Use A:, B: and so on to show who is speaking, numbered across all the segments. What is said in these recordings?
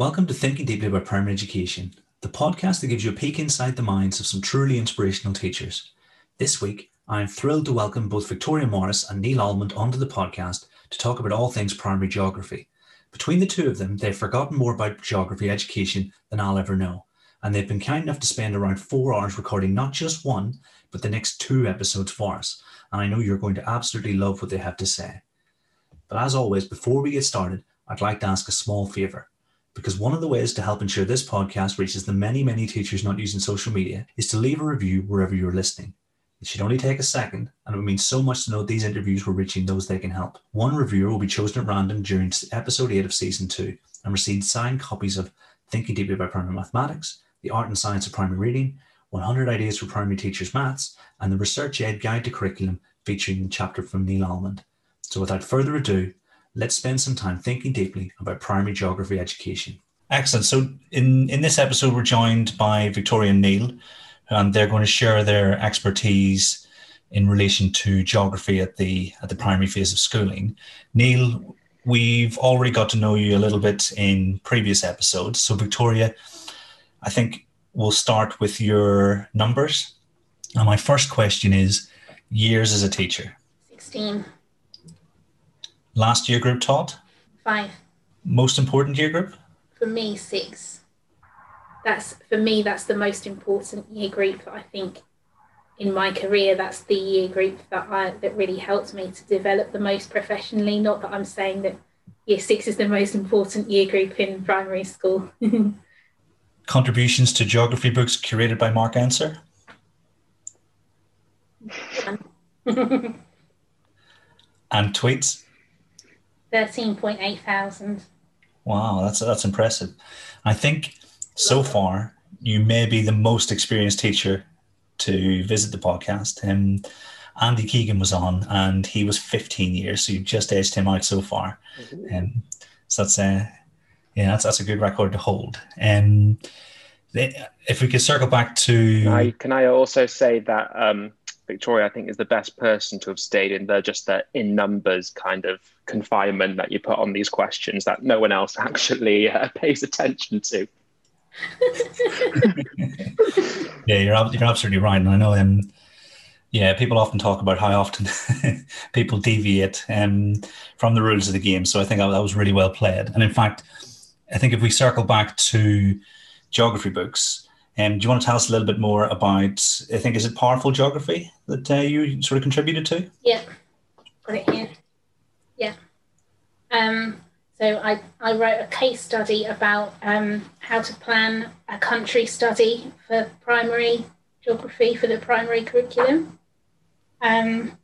A: Welcome to Thinking Deeply About Primary Education, the podcast that gives you a peek inside the minds of some truly inspirational teachers. This week, I am thrilled to welcome both Victoria Morris and Neil Almond onto the podcast to talk about all things primary geography. Between the two of them, they've forgotten more about geography education than I'll ever know, and they've been kind enough to spend around four hours recording not just one, but the next two episodes for us. And I know you're going to absolutely love what they have to say. But as always, before we get started, I'd like to ask a small favor. Because one of the ways to help ensure this podcast reaches the many, many teachers not using social media is to leave a review wherever you're listening. It should only take a second, and it would mean so much to know these interviews were reaching those they can help. One reviewer will be chosen at random during episode 8 of season 2 and receive signed copies of Thinking Deeply About Primary Mathematics, The Art and Science of Primary Reading, 100 Ideas for Primary Teachers Maths, and the researchED Guide to Curriculum featuring the chapter from Neil Almond. So without further ado, let's spend some time thinking deeply about primary geography education. Excellent. So in, in this episode, we're joined by Victoria and Neil, and they're going to share their expertise in relation to geography at the at the primary phase of schooling. Neil, we've already got to know you a little bit in previous episodes. So Victoria, I think we'll start with your numbers. And my first question is years as a teacher.
B: 16.
A: Last year group taught?
B: Five.
A: Most important year group?
B: For me, six. That's for me. That's the most important year group. I think in my career, that's the year group that I that really helped me to develop the most professionally. Not that I'm saying that year six is the most important year group in primary school.
A: Contributions to geography books curated by Mark Enser? and tweets?
B: 13.8 thousand.
A: Wow, that's that's impressive. I think so far you may be the most experienced teacher to visit the podcast. Um, Andy Keegan was on, and he was 15 years, so you've just edged him out so far. Mm-hmm. Um, so that's a yeah, that's that's a good record to hold. Um, if we could circle back to,
C: can I, can I also say that um, Victoria, I think, is the best person to have stayed in the just the in numbers kind of confinement that you put on these questions that no one else actually uh, pays attention to.
A: yeah, you're you're absolutely right, and I know. Um, yeah, people often talk about how often people deviate um, from the rules of the game. So I think that was really well played. And in fact, I think if we circle back to geography books, um, do you want to tell us a little bit more about, I think, is it Powerful Geography that uh, you sort of contributed to?
B: Yeah, got it here. Yeah. Um, so I, I wrote a case study about um, how to plan a country study for primary geography for the primary curriculum. Um,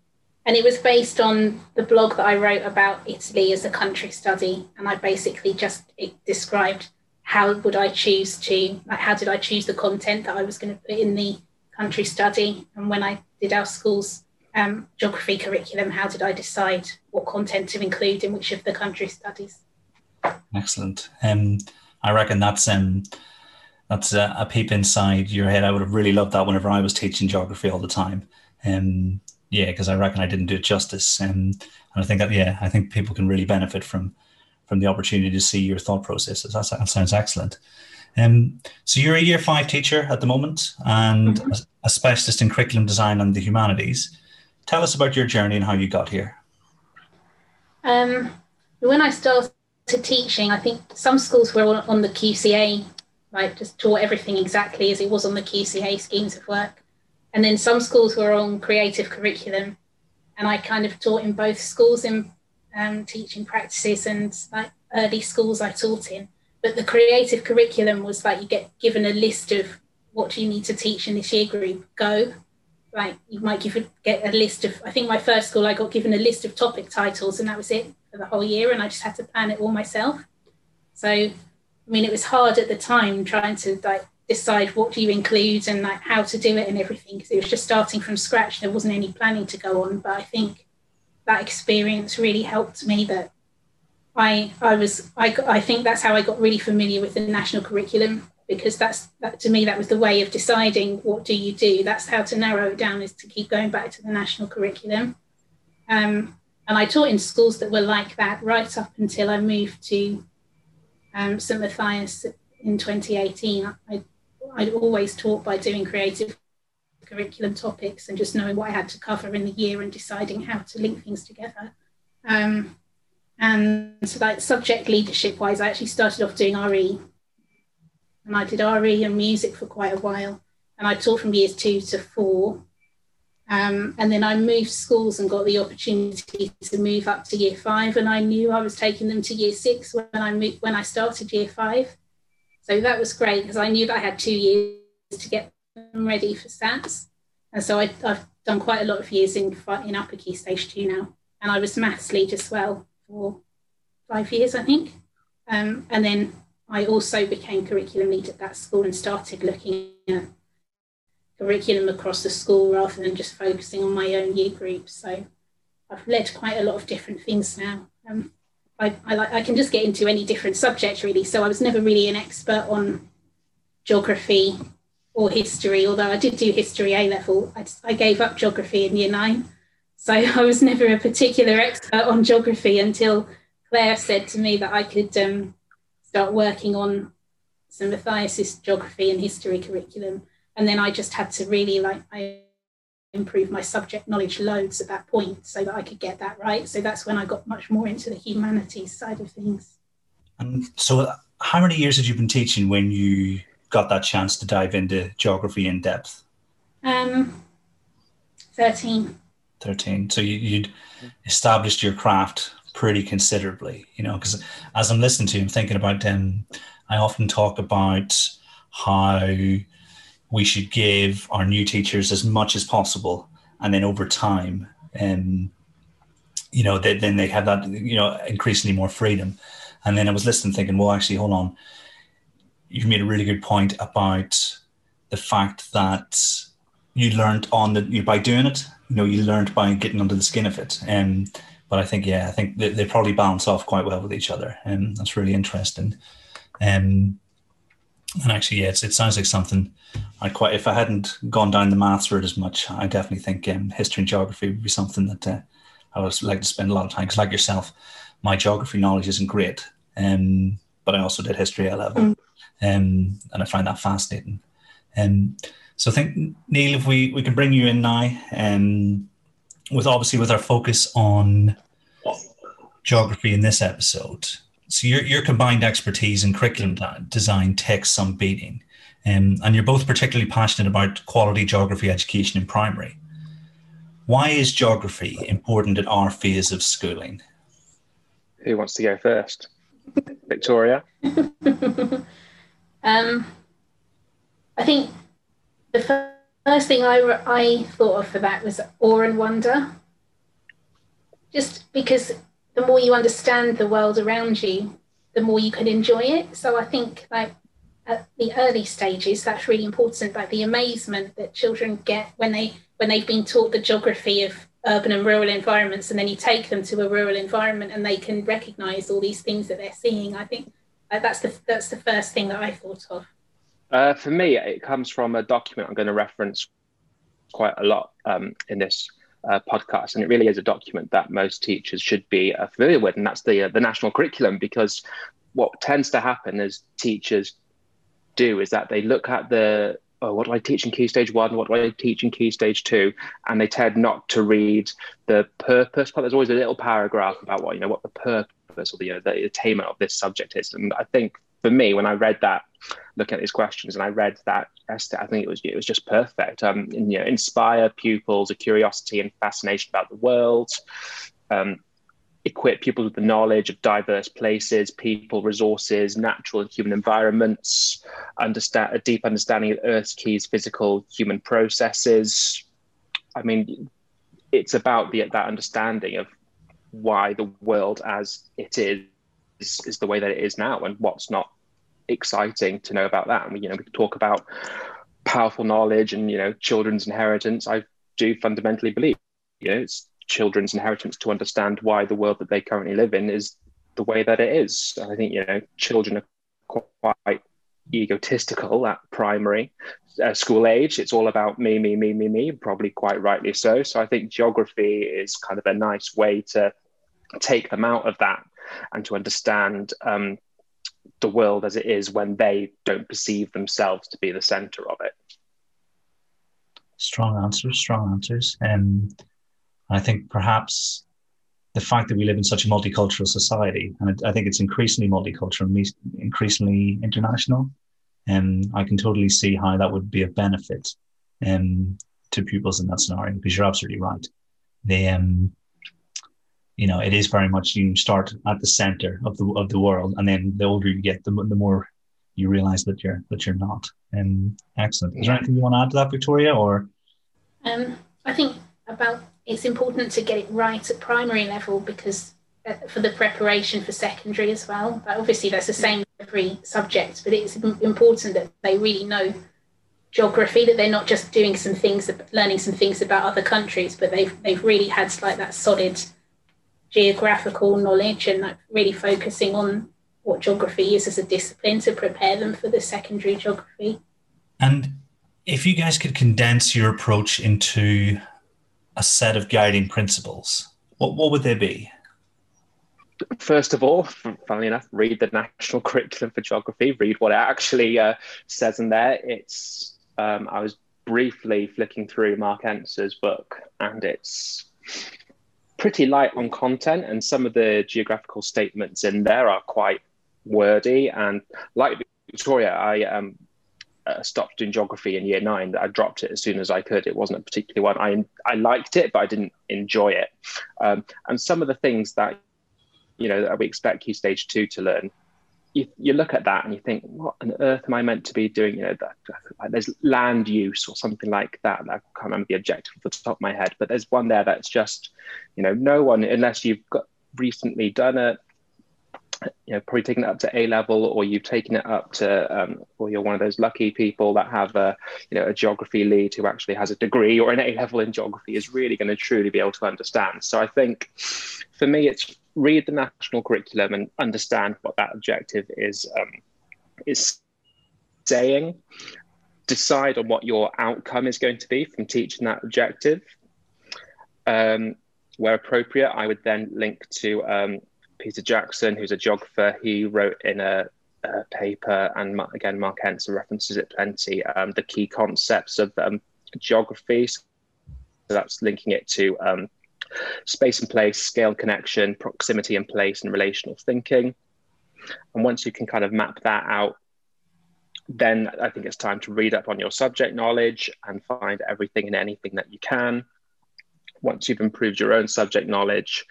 B: and it was based on the blog that I wrote about Italy as a country study. And I basically just described how would I choose to, like, how did I choose the content that I was going to put in the country study? And when I did our school's um, geography curriculum, how did I decide what content to include in which of the country studies?
A: Excellent. Um, I reckon that's um, that's a, a, peep inside your head. I would have really loved that whenever I was teaching geography all the time. Um, yeah, because I reckon I didn't do it justice. Um, and I think that yeah, I think people can really benefit from from the opportunity to see your thought processes. That, that sounds excellent. Um, so you're a year five teacher at the moment and mm-hmm. a, a specialist in curriculum design and the humanities. Tell us about your journey and how you got here.
B: Um, when I started teaching, I think some schools were on the QCA, like just taught everything exactly as it was on the QCA schemes of work. And then some schools were on creative curriculum. And I kind of taught in both schools in um, teaching practices and like early schools I taught in. But the creative curriculum was like you get given a list of what do you need to teach in this year group, go. Like you might give get a list of, I think my first school I got given a list of topic titles and that was it for the whole year and I just had to plan it all myself. So, I mean, it was hard at the time trying to like decide what do you include and like how to do it and everything because it was just starting from scratch. There wasn't any planning to go on, but I think that experience really helped me that I I was I, I think that's how I got really familiar with the national curriculum because that's that to me that was the way of deciding what do you do. That's how to narrow it down is to keep going back to the national curriculum. Um, and I taught in schools that were like that right up until I moved to um, St Matthias in 2018, I, I'd always taught by doing creative curriculum topics and just knowing what I had to cover in the year and deciding how to link things together. Um, and so like subject leadership wise, I actually started off doing RE. And I did RE and music for quite a while. And I taught from years two to four. Um, and then I moved schools and got the opportunity to move up to year five. And I knew I was taking them to year six when I moved, when I started year five. So that was great because I knew that I had two years to get them ready for SATs. And so I, have done quite a lot of years in, in upper key stage two now. And I was maths lead as well for five years, I think. Um, and then I also became curriculum lead at that school and started looking at curriculum across the school rather than just focusing on my own year group. So I've led quite a lot of different things now. Um, I, I, I can just get into any different subject really. So I was never really an expert on geography or history, although I did do history A level. I, I gave up geography in year nine. So I was never a particular expert on geography until Claire said to me that I could um, start working on St Matthias's geography and history curriculum. And then I just had to really like I improve my subject knowledge loads at that point so that I could get that right. So that's when I got much more into the humanities side of things.
A: And so how many years had you been teaching when you got that chance to dive into geography in depth?
B: Um, 13.
A: 13. So you, would established your craft pretty considerably, you know, because as I'm listening to you, I'm thinking about them. Um, I often talk about how we should give our new teachers as much as possible. And then over time, um, you know, they, then they have that, you know, increasingly more freedom. And then I was listening thinking, well, actually, hold on. You've made a really good point about the fact that you learned on the, you, by doing it you know you learned by getting under the skin of it. Um, but I think yeah, I think they, they probably balance off quite well with each other, and um, that's really interesting. Um, and actually, yeah, it sounds like something I quite. If I hadn't gone down the maths route as much, I definitely think um, history and geography would be something that uh, I would like to spend a lot of time. Because, like yourself, my geography knowledge isn't great, um, but I also did history at level, mm. Um, and I find that fascinating. Um, so I think Neil, if we, we can bring you in now, um, with obviously with our focus on geography in this episode. So your your combined expertise in curriculum design takes some beating, um, and you're both particularly passionate about quality geography education in primary. Why is geography important at our phase of schooling?
C: Who wants to go first? Victoria.
B: um, I think the first thing I, I thought of for that was awe and wonder. Just because the more you understand the world around you, the more you can enjoy it. So I think like at the early stages, that's really important. Like the amazement that children get when they when they've been taught the geography of urban and rural environments, and then you take them to a rural environment and they can recognise all these things that they're seeing. I think that's the that's the first thing that I thought of.
C: Uh, for me, it comes from a document I'm going to reference quite a lot um, in this uh, podcast, and it really is a document that most teachers should be uh, familiar with, and that's the uh, the national curriculum. Because what tends to happen as teachers do is that they look at the oh, what do I teach in Key Stage One? What do I teach in Key Stage Two? And they tend not to read the purpose. But there's always a little paragraph about what you know what the purpose or the, you know, the attainment of this subject is. And I think for me, when I read that, looking at these questions, and I read that essay, I think it was it was just perfect. Um, and, you know, inspire pupils a curiosity and fascination about the world. Um, equip people with the knowledge of diverse places, people, resources, natural and human environments, understand a deep understanding of Earth's keys, physical human processes. I mean, it's about the, that understanding of why the world as it is, is is the way that it is now and what's not exciting to know about that. And we, you know, we can talk about powerful knowledge and you know children's inheritance. I do fundamentally believe, you know, it's children's inheritance to understand why the world that they currently live in is the way that it is. I think you know children are quite egotistical at primary uh, school age. It's all about me, me, me, me, me. Probably quite rightly so. So I think geography is kind of a nice way to take them out of that and to understand um, the world as it is when they don't perceive themselves to be the center of it.
A: Strong answers, strong answers. I think perhaps the fact that we live in such a multicultural society, and I think it's increasingly multicultural, increasingly international, and um, I can totally see how that would be a benefit um, to pupils in that scenario because you're absolutely right. They, um, you know, it is very much you start at the center of the of the world, and then the older you get, the, the more you realize that you're that you're not. And um, excellent. Is there anything you want to add to that, Victoria? Or
B: um, I think about it's important to get it right at primary level because uh, for the preparation for secondary as well. But obviously, that's the same every subject, but it's important that they really know geography that they're not just doing some things learning some things about other countries but they've they've really had like that solid geographical knowledge and like really focusing on what geography is as a discipline to prepare them for the secondary geography
A: and if you guys could condense your approach into a set of guiding principles, what, what would they be?
C: First of all, funnily enough, read the national curriculum for geography. Read what it actually uh, says in there. It's um, I was briefly flicking through Mark Enser's book, and it's pretty light on content, and some of the geographical statements in there are quite wordy. And like Victoria, I um, uh, stopped doing geography in year nine. that I dropped it as soon as I could. It wasn't a particular one. I I liked it, but I didn't enjoy it. Um, and some of the things that you know that we expect Key Stage Two to learn, you, you look at that and you think, what on earth am I meant to be doing? You know, that, like there's land use or something like that. I can't remember the objective off the top of my head, but there's one there that's just, you know, no one unless you've got recently done it you know probably taken it up to A level, or you've taken it up to, um, or you're one of those lucky people that have a you know a geography lead who actually has a degree or an A level in geography is really going to truly be able to understand. So I think for me, it's read the national curriculum and understand what that objective is um, is saying. Decide on what your outcome is going to be from teaching that objective. Um, where appropriate, I would then link to um, Peter Jackson, who's a geographer, he wrote in a, a paper, and again, Mark Enser references it plenty, um, the key concepts of um, geography. So that's linking it to um, space and place, scale connection, proximity and place, and relational thinking. And once you can kind of map that out, then I think it's time to read up on your subject knowledge and find everything and anything that you can once you've improved your own subject knowledge,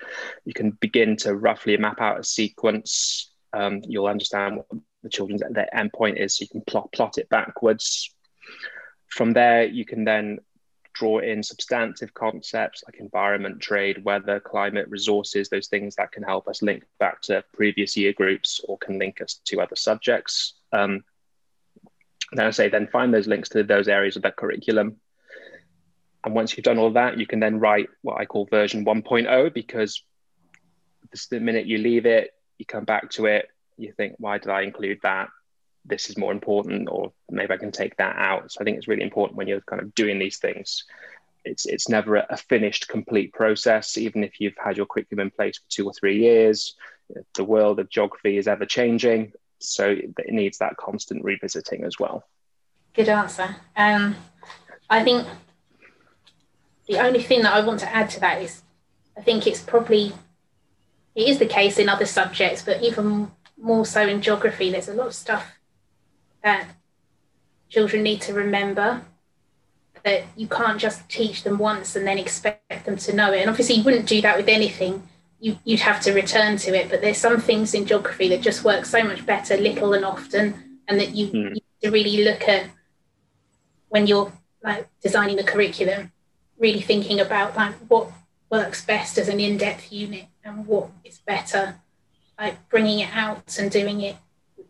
C: you can begin to roughly map out a sequence. Um, you'll understand what the children's their endpoint is, so you can plot plot it backwards. From there, you can then draw in substantive concepts like environment, trade, weather, climate, resources, those things that can help us link back to previous year groups or can link us to other subjects. Um, then I say, then find those links to those areas of the curriculum and once you've done all that, you can then write what I call version 1.0 because the minute you leave it, you come back to it, you think, why did I include that? This is more important, or maybe I can take that out. So I think it's really important when you're kind of doing these things. It's it's never a, finished, complete process. Even if you've had your curriculum in place for two or three years, the world of geography is ever changing, so it needs that constant revisiting as well.
B: Good answer. Um, I think the only thing that I want to add to that is I think it's probably it is the case in other subjects, but even more so in geography, there's a lot of stuff that children need to remember that you can't just teach them once and then expect them to know it. And obviously, you wouldn't do that with anything. You, would have to return to it. But there's some things in geography that just work so much better, little and often, and that you, mm. you need to really look at when you're like designing the curriculum really thinking about like what works best as an in-depth unit and what is better like bringing it out and doing it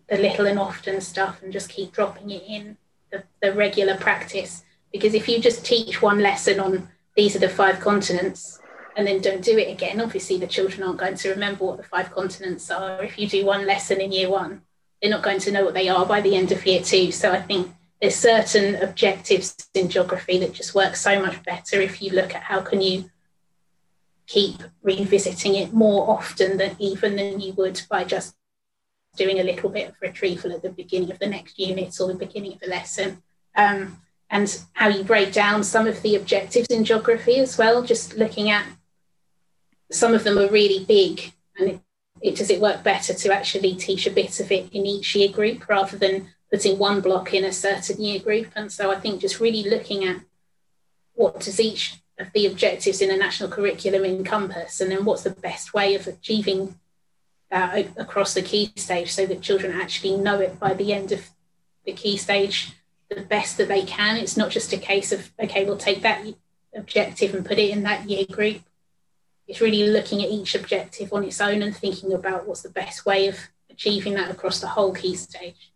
B: the little and often stuff and just keep dropping it in the, the regular practice. Because if you just teach one lesson on these are the five continents and then don't do it again obviously the children aren't going to remember what the five continents are. If you do one lesson in year one they're not going to know what they are by the end of year two. So i think there's certain objectives in geography that just work so much better if you look at how can you keep revisiting it more often than even than you would by just doing a little bit of retrieval at the beginning of the next unit or the beginning of the lesson. Um, and how you break down some of the objectives in geography as well, just looking at some of them are really big and it, it, does it work better to actually teach a bit of it in each year group rather than putting one block in a certain year group. And so i think just really looking at what does each of the objectives in a national curriculum encompass and then what's the best way of achieving uh, that across the key stage so that children actually know it by the end of the key stage the best that they can. It's not just a case of okay we'll take that objective and put it in that year group. It's really looking at each objective on its own and thinking about what's the best way of achieving that across the whole key stage.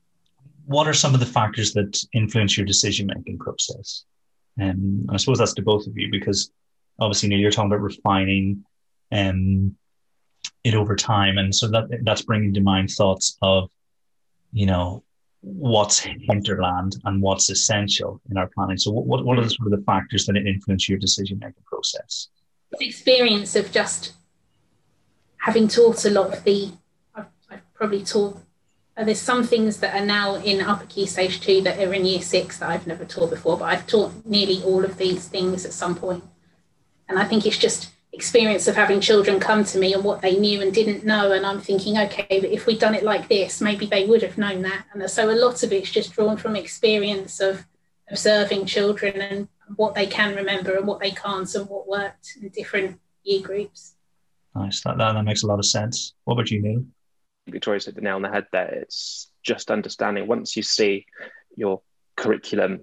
A: What are some of the factors that influence your decision making process? Um, I suppose that's to both of you because obviously Neil, you're talking about refining um, it over time, and so that that's bringing to mind thoughts of, you know, what's hinterland and what's essential in our planning. So, what what are the sort of the factors that influence your decision making process?
B: the experience of just having taught a lot of the, I've, I've probably taught, Uh, there's some things that are now in upper key stage two that are in year six that I've never taught before, but I've taught nearly all of these things at some point. And I think it's just experience of having children come to me and what they knew and didn't know. And I'm thinking, okay, but if we'd done it like this, maybe they would have known that. And so a lot of it's just drawn from experience of observing children and what they can remember and what they can't and what worked in different year groups.
A: Nice. That, that, that makes a lot of sense. What about you, Neil?
C: Victoria hit the nail on the head there. It's just understanding once you see your curriculum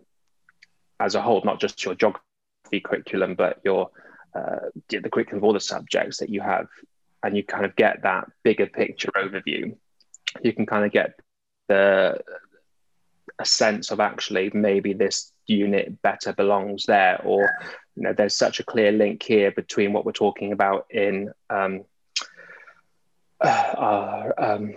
C: as a whole, not just your geography curriculum, but your uh, the curriculum of all the subjects that you have, and you kind of get that bigger picture overview. You can kind of get the a sense of actually maybe this unit better belongs there or you know there's such a clear link here between what we're talking about in um, um,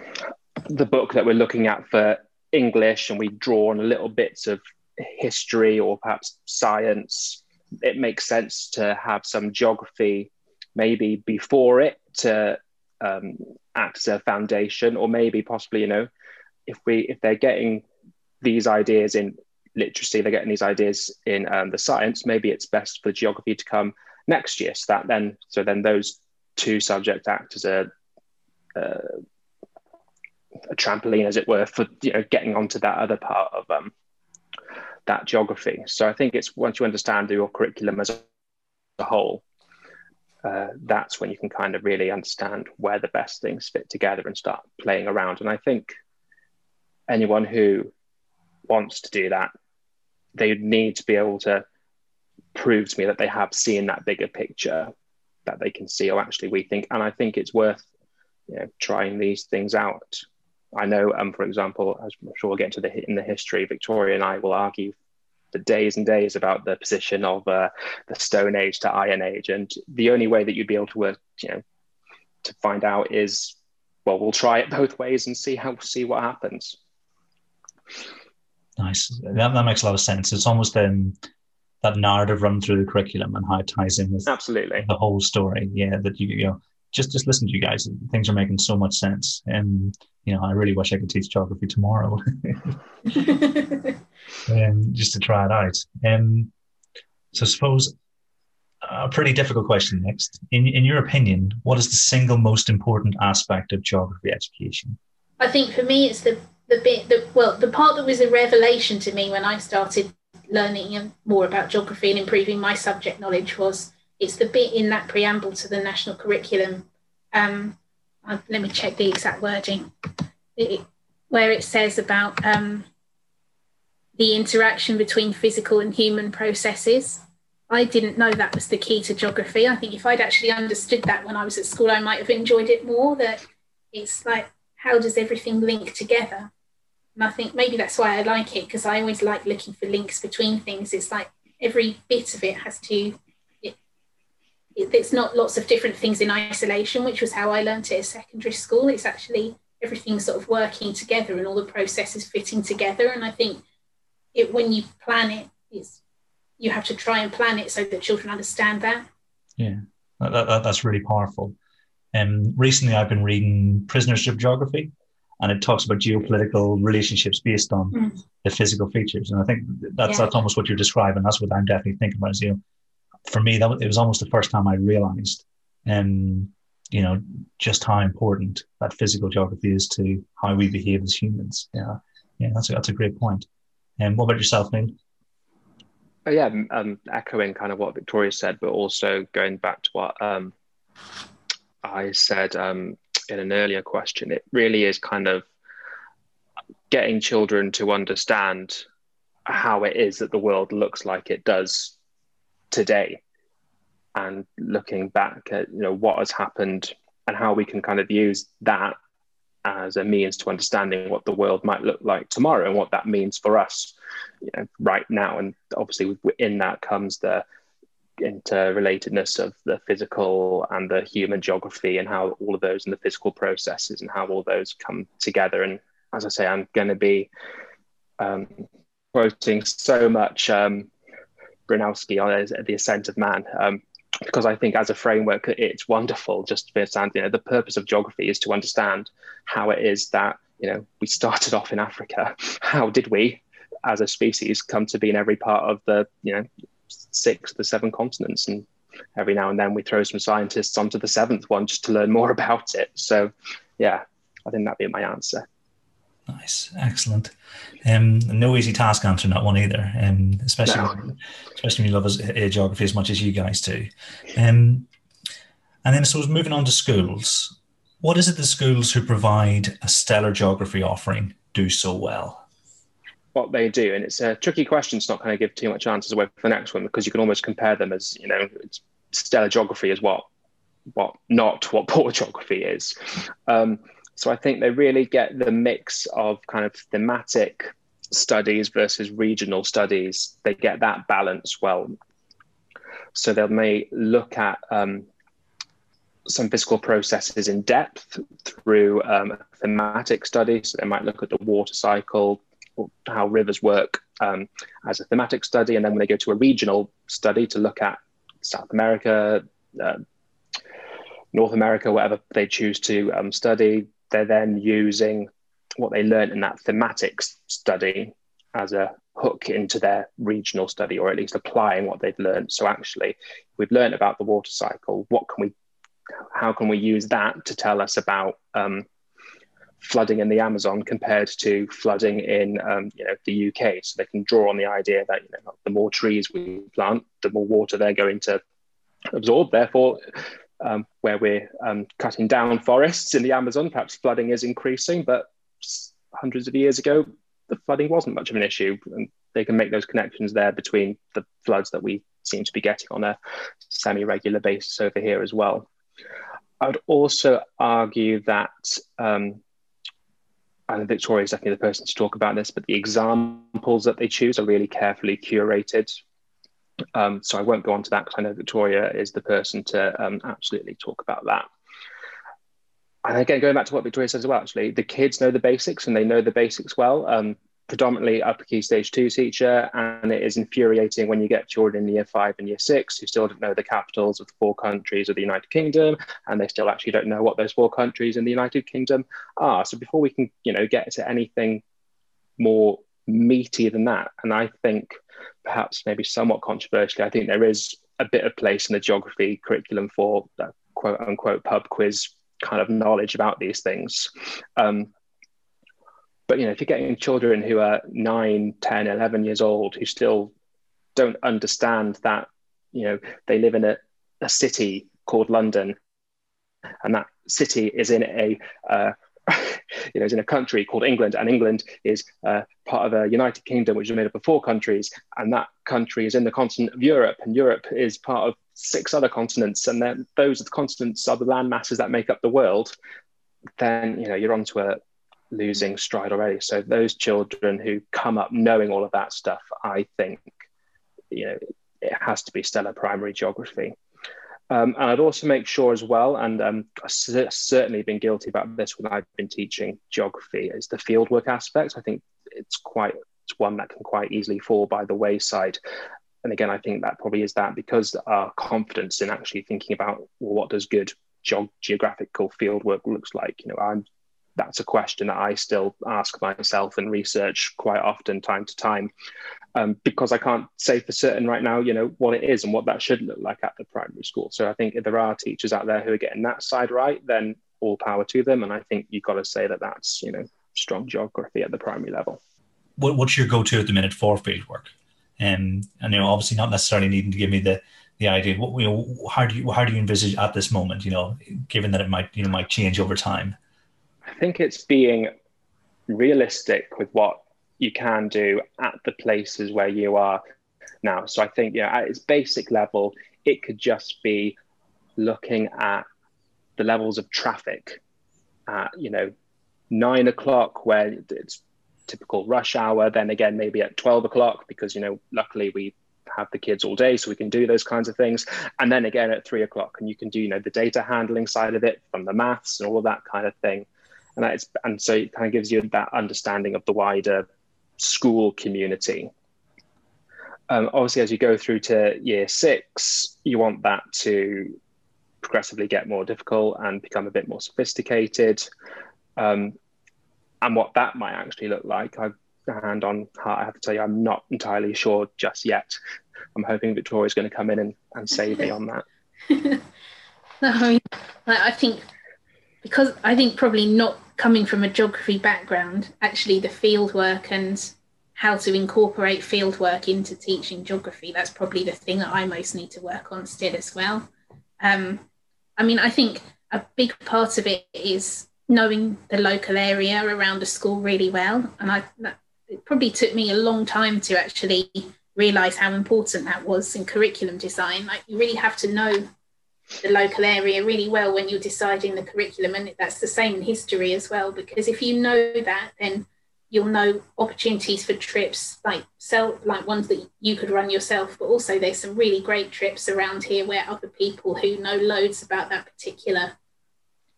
C: the book that we're looking at for english and we draw on little bits of history or perhaps science it makes sense to have some geography maybe before it to um, act as a foundation or maybe possibly you know if we if they're getting these ideas in literacy, they're getting these ideas in um, the science. Maybe it's best for geography to come next year. So that then, so then those two subjects act as a, uh, a trampoline, as it were, for you know getting onto that other part of um, that geography. So I think it's once you understand your curriculum as a whole, uh, that's when you can kind of really understand where the best things fit together and start playing around. And I think anyone who wants to do that, they need to be able to prove to me that they have seen that bigger picture, that they can see, or actually, we think, and I think it's worth you know, trying these things out. I know, um, for example, as I'm sure we'll get into the in the history, Victoria and I will argue for days and days about the position of uh, the Stone Age to Iron Age, and the only way that you'd be able to work, you know, to find out is, well, we'll try it both ways and see how see what happens.
A: Nice. That, that makes a lot of sense. It's almost um, that narrative run through the curriculum and how it ties in with
C: absolutely
A: the whole story. Yeah, that you you know just just listen to you guys. Things are making so much sense, and you know I really wish I could teach geography tomorrow, um, just to try it out. Um, so suppose a pretty difficult question next. In in your opinion, what is the single most important aspect of geography education?
B: I think for me, it's the the bit that well the part that was a revelation to me when I started learning more about geography and improving my subject knowledge was it's the bit in that preamble to the national curriculum. Um, let me check the exact wording, it, where it says about um, the interaction between physical and human processes. I didn't know that was the key to geography. I think if I'd actually understood that when I was at school, I might have enjoyed it more. That it's like, how does everything link together? And I think maybe that's why I like it because I always like looking for links between things. It's like every bit of it has to, it's not lots of different things in isolation, which was how I learned it at secondary school. It's actually everything sort of working together and all the processes fitting together. And I think it when you plan it, it's you have to try and plan it so that children understand that.
A: Yeah, that, that, that's really powerful. And um, recently, I've been reading Prisoners of Geography, and it talks about geopolitical relationships based on mm. the physical features. And I think that's yeah. that's almost what you're describing. That's what I'm definitely thinking about. Is, you know, for me, that it was almost the first time I realized, um, you know, just how important that physical geography is to how we behave as humans. Yeah, yeah, that's a, that's a great point. And um, what about yourself, Neil?
C: Oh, yeah, um, echoing kind of what Victoria said, but also going back to what um, I said um, in an earlier question, it really is kind of getting children to understand how it is that the world looks like it does today and looking back at you know what has happened and how we can kind of use that as a means to understanding what the world might look like tomorrow and what that means for us you know, right now and obviously in that comes the interrelatedness of the physical and the human geography and how all of those and the physical processes and how all those come together. And as I say, I'm going to be um, quoting so much um, Bronowski on the ascent of man. Um, because I think as a framework, it's wonderful just to understand, you know, the purpose of geography is to understand how it is that, you know, we started off in Africa. How did we, as a species, come to be in every part of the, you know, six the seven continents and every now and then we throw some scientists onto the seventh one just to learn more about it so yeah i think that'd be my answer
A: nice excellent um, no easy task answering that one either um, especially no. especially when you love uh, geography as much as you guys do um, and then so moving on to schools what is it the schools who provide a stellar geography offering do so well
C: what they do. And it's a tricky question to not kind of give too much answers away for the next one because you can almost compare them as, you know, stellar geography is what, what not what poor geography is. Um, so I think they really get the mix of kind of thematic studies versus regional studies. They get that balance well. So they may look at um, some physical processes in depth through um, thematic studies. So they might look at the water cycle, or how rivers work um, as a thematic study, and then when they go to a regional study to look at South America, uh, North America, whatever they choose to um, study, they're then using what they learned in that thematic study as a hook into their regional study, or at least applying what they've learned. So actually, we've learned about the water cycle. What can we? How can we use that to tell us about um, flooding in the Amazon compared to flooding in um, you know the UK. So they can draw on the idea that you know the more trees we plant, the more water they're going to absorb. Therefore, um, where we're um, cutting down forests in the Amazon, perhaps flooding is increasing. But hundreds of years ago, the flooding wasn't much of an issue, and they can make those connections there between the floods that we seem to be getting on a semi-regular basis over here as well. I would also argue that um, and Victoria is definitely the person to talk about this, but the examples that they choose are really carefully curated. Um, so I won't go on to that because I know Victoria is the person to um, absolutely talk about that. And again, going back to what Victoria says as well, actually, the kids know the basics and they know the basics well. Um, predominantly upper key stage two teacher, and it is infuriating when you get children in year five and year six who still don't know the capitals of the four countries of the United Kingdom, and they still actually don't know what those four countries in the United Kingdom are. So before we can, you know, get to anything more meaty than that, and I think perhaps maybe somewhat controversially, I think there is a bit of place in the geography curriculum for the quote unquote pub quiz kind of knowledge about these things. Um, but you know, if you're getting children who are 9, 10, 11 years old who still don't understand that, you know, they live in a, a city called London, and that city is in a uh, you know, is in a country called England, and England is uh, part of a United Kingdom, which is made up of four countries, and that country is in the continent of Europe, and Europe is part of six other continents, and then those are the continents are the land masses that make up the world. Then you know you're onto a, losing stride already. So those children who come up knowing all of that stuff, I think, you know, it has to be stellar primary geography. Um, and I'd also make sure as well, and um, I've certainly been guilty about this when I've been teaching geography, is the fieldwork aspect. I think it's quite it's one that can quite easily fall by the wayside. And again, I think that probably is that because our confidence in actually thinking about well, what does good geographical fieldwork looks like. You know, I'm that's a question that I still ask myself and research quite often, time to time, um, because I can't say for certain right now, you know, what it is and what that should look like at the primary school. So I think if there are teachers out there who are getting that side right, then all power to them. And I think you've got to say that that's, you know, strong geography at the primary level.
A: What, what's your go-to at the minute for fieldwork? Um, and you know, obviously not necessarily needing to give me the the idea. What you know, how do you how do you envisage at this moment? You know, given that it might you know might change over time.
C: I think it's being realistic with what you can do at the places where you are now. So I think yeah, at its basic level, it could just be looking at the levels of traffic at you know nine o'clock where it's typical rush hour then again maybe at 12 o'clock because you know luckily we have the kids all day so we can do those kinds of things and then again at three o'clock and you can do you know the data handling side of it from the maths and all of that kind of thing and and so it kind of gives you that understanding of the wider school community um, obviously as you go through to year six you want that to progressively get more difficult and become a bit more sophisticated um, and what that might actually look like i hand on heart, I have to tell you, I'm not entirely sure just yet. I'm hoping Victoria's going to come in and, and save me on that.
B: no, I mean, I think because I think probably not coming from a geography background, actually the field work and how to incorporate field work into teaching geography, that's probably the thing that I most need to work on still as well. Um, I mean, I think a big part of it is knowing the local area around the school really well. And I, that, it probably took me a long time to actually realize how important that was in curriculum design. Like you really have to know the local area really well when you're deciding the curriculum, and that's the same in history as well. Because if you know that, then you'll know opportunities for trips like self like ones that you could run yourself but also there's some really great trips around here where other people who know loads about that particular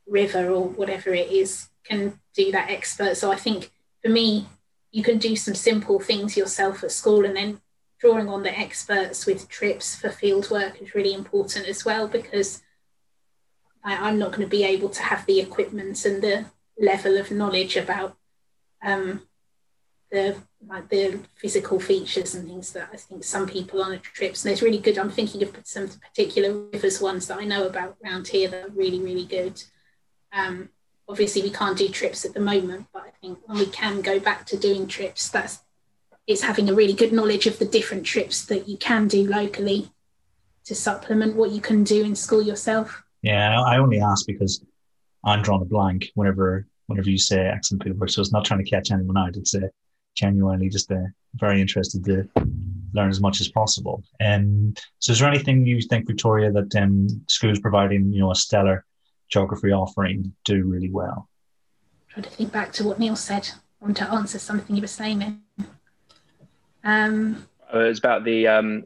B: river or whatever it is can do that expert so i think for me you can do some simple things yourself at school and then drawing on the experts with trips for field work is really important as well because I, am not going to be able to have the equipment and the level of knowledge about um, the like the physical features and things that I think some people on a trips and it's really good. I'm thinking of some particular rivers ones that I know about around here that are really really good. Um, obviously we can't do trips at the moment, but I think when we can go back to doing trips, that's it's having a really good knowledge of the different trips that you can do locally to supplement what you can do in school yourself.
A: Yeah, I only ask because I'm drawing a blank whenever whenever you say excellent fieldwork. So it's not trying to catch anyone out. It's uh, genuinely just uh, very interested to learn as much as possible. And um, so, is there anything you think, Victoria, that um, schools providing you know a stellar geography offering do really well?
B: Try to think back to what Neil said. I want to answer something you were saying. Um,
C: uh, it's about the um,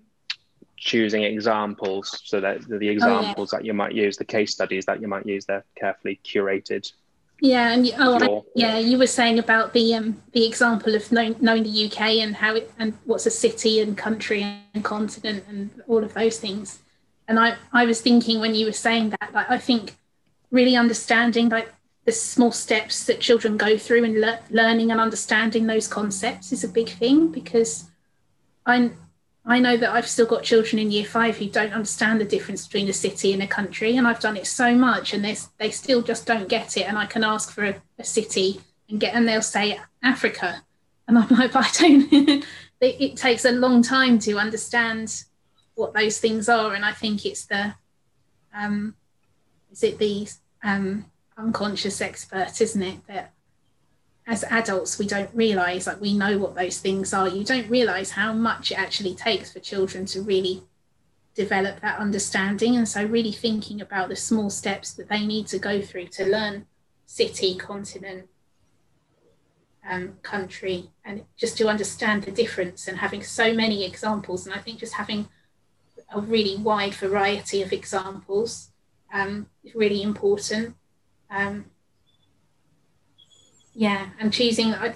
C: choosing examples, so that the examples oh, yeah. that you might use, the case studies that you might use, they're carefully curated.
B: Yeah, and oh, I, yeah, you were saying about the um, the example of knowing, knowing the UK and how it and what's a city and country and continent and all of those things. And I, I was thinking when you were saying that, like I think really understanding like the small steps that children go through and le- learning and understanding those concepts is a big thing because I I know that I've still got children in year five who don't understand the difference between a city and a country, and I've done it so much, and they they still just don't get it. And I can ask for a, a city and get, and they'll say Africa, and I'm like, I don't. it, it takes a long time to understand what those things are, and I think it's the um, is it the um, unconscious expert, isn't it? That as adults we don't realize like we know what those things are. You don't realize how much it actually takes for children to really develop that understanding. And so really thinking about the small steps that they need to go through to learn city, continent, um, country, and just to understand the difference and having so many examples. And I think just having a really wide variety of examples um, is really important. Um, yeah, and choosing. I,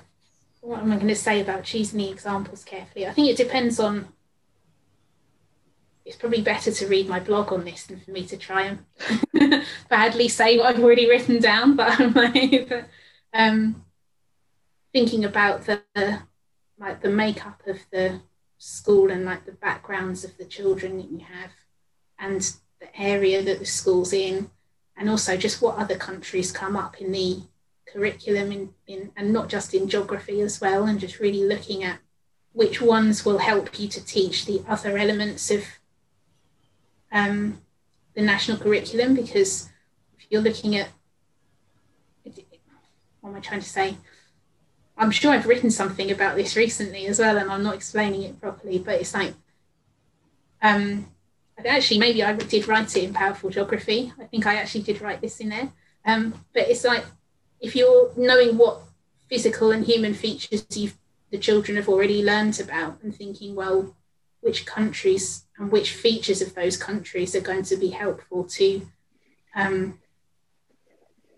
B: what am I going to say about choosing the examples carefully? I think it depends on. It's probably better to read my blog on this than for me to try and badly say what I've already written down. But I'm like, um, thinking about the like the makeup of the school and like the backgrounds of the children that you have and the area that the school's in and also just what other countries come up in the curriculum in, in and not just in geography as well and just really looking at which ones will help you to teach the other elements of um, the national curriculum because if you're looking at what am I trying to say? I'm sure I've written something about this recently as well, and I'm not explaining it properly, but it's like, um, actually, maybe I did write it in Powerful Geography. I think I actually did write this in there. Um, but it's like, if you're knowing what physical and human features the children have already learned about and thinking, well, which countries and which features of those countries are going to be helpful to um,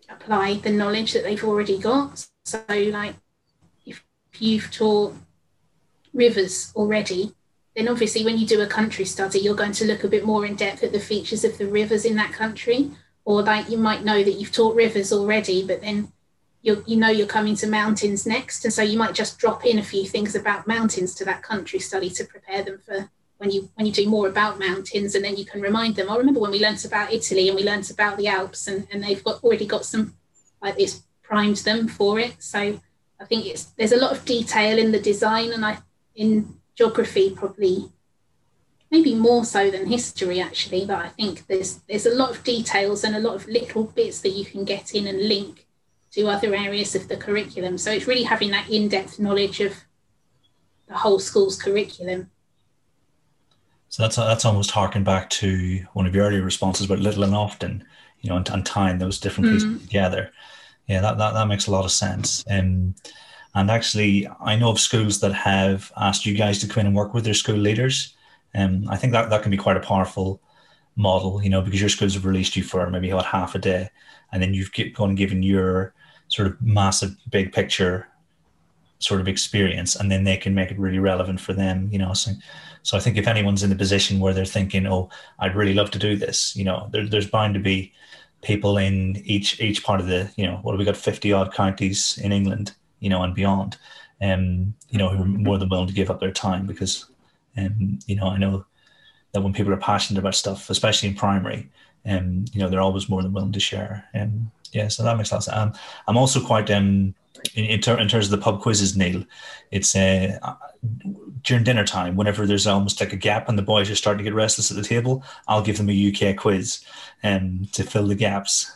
B: apply the knowledge that they've already got. So, like, if you've taught rivers already, then obviously when you do a country study, you're going to look a bit more in depth at the features of the rivers in that country. Or like you might know that you've taught rivers already, but then you you know you're coming to mountains next, and so you might just drop in a few things about mountains to that country study to prepare them for when you when you do more about mountains, and then you can remind them. I remember when we learnt about Italy and we learnt about the Alps, and, and they've got already got some like it's primed them for it. So I think it's there's a lot of detail in the design, and I in geography probably maybe more so than history actually. But I think there's there's a lot of details and a lot of little bits that you can get in and link to other areas of the curriculum. So it's really having that in-depth knowledge of the whole school's curriculum.
A: So that's that's almost harking back to one of your earlier responses about little and often, you know, and, and tying those different pieces mm-hmm. together. Yeah, that, that that makes a lot of sense. Um, and actually, I know of schools that have asked you guys to come in and work with their school leaders. And um, I think that that can be quite a powerful model, you know, because your schools have released you for maybe about half a day, and then you've gone and given your sort of massive big picture sort of experience, and then they can make it really relevant for them, you know. So, so I think if anyone's in the position where they're thinking, "Oh, I'd really love to do this," you know, there, there's bound to be people in each each part of the, you know, what have we got, fifty odd counties in England you know, and beyond, um, you know, who are more than willing to give up their time because, um, you know, I know that when people are passionate about stuff, especially in primary, um, you know, they're always more than willing to share. And um, yeah, so that makes a lot of sense. Um, I'm also quite um, in, in, ter- in, terms of the pub quizzes, Neil. It's uh, during dinner time, whenever there's almost like a gap and the boys are starting to get restless at the table, I'll give them a UK quiz um, to fill the gaps.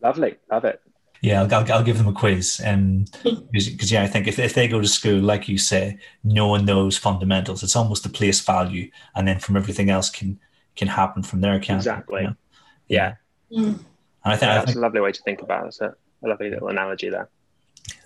C: Lovely, love it.
A: Yeah, I'll, I'll, I'll, give them a quiz. Um, because yeah, I think if, if they go to school, like you say, knowing those fundamentals, it's almost the place value, and then from everything else can can happen from there. Can
C: exactly. You know? Yeah.
B: Mm.
C: And I think yeah, that's think, a lovely way to think about it. So a lovely little analogy there.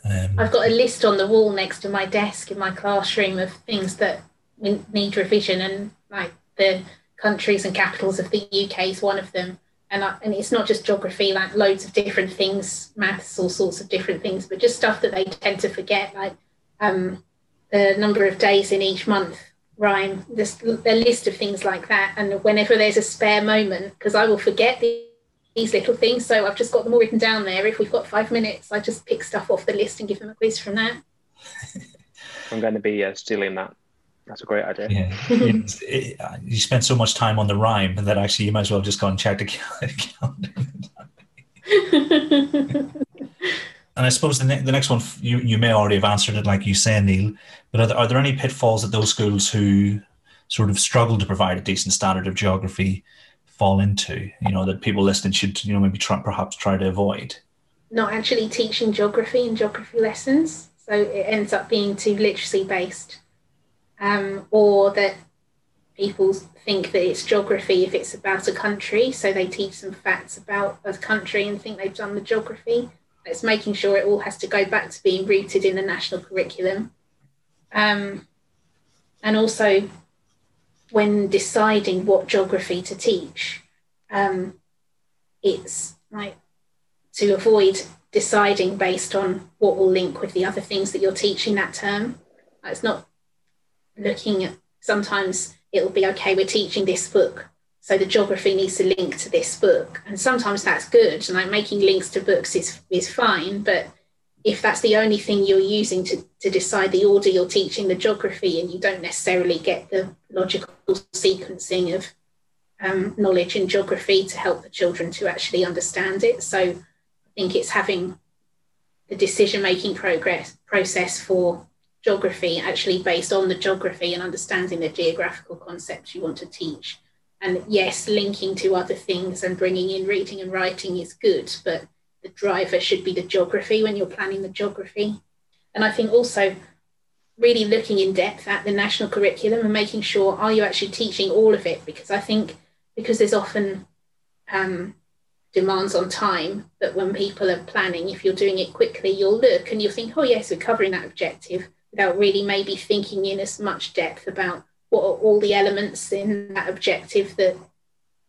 B: Um, I've got a list on the wall next to my desk in my classroom of things that need revision, and like the countries and capitals of the UK is one of them and I, and it's not just geography, like loads of different things, maths, all sorts of different things, but just stuff that they tend to forget, like um, the number of days in each month rhyme, this a list of things like that. And whenever there's a spare moment, because I will forget the, these little things, so I've just got them all written down there. If we've got five minutes, I just pick stuff off the list and give them a quiz from that.
C: I'm going to be uh, stealing that. That's a great idea.
A: Yeah, it, it, you spend so much time on the rhyme that actually you might as well just go and check the calendar. and I suppose the, ne- the next one you, you may already have answered it, like you say, Neil. But are there, are there any pitfalls that those schools who sort of struggle to provide a decent standard of geography fall into? You know that people listening should you know maybe try, perhaps try to avoid.
B: Not actually teaching geography in geography lessons, so it ends up being too literacy based um, or that people think that it's geography if it's about a country, so they teach some facts about a country and think they've done the geography. It's making sure it all has to go back to being rooted in the national curriculum. Um, and also, when deciding what geography to teach, um, it's like to avoid deciding based on what will link with the other things that you're teaching that term. It's not looking at sometimes it'll be okay, we're teaching this book. So the geography needs to link to this book. And sometimes that's good. And like making links to books is, is fine. But if that's the only thing you're using to, to decide the order you're teaching the geography and you don't necessarily get the logical sequencing of um, knowledge in geography to help the children to actually understand it. So I think it's having the decision making progress process for geography actually based on the geography and understanding the geographical concepts you want to teach. And yes, linking to other things and bringing in reading and writing is good, but the driver should be the geography when you're planning the geography. And I think also really looking in depth at the national curriculum and making sure are you actually teaching all of it? Because I think because there's often um, demands on time that when people are planning, if you're doing it quickly, you'll look and you'll think, oh yes, we're covering that objective without really maybe thinking in as much depth about what are all the elements in that objective that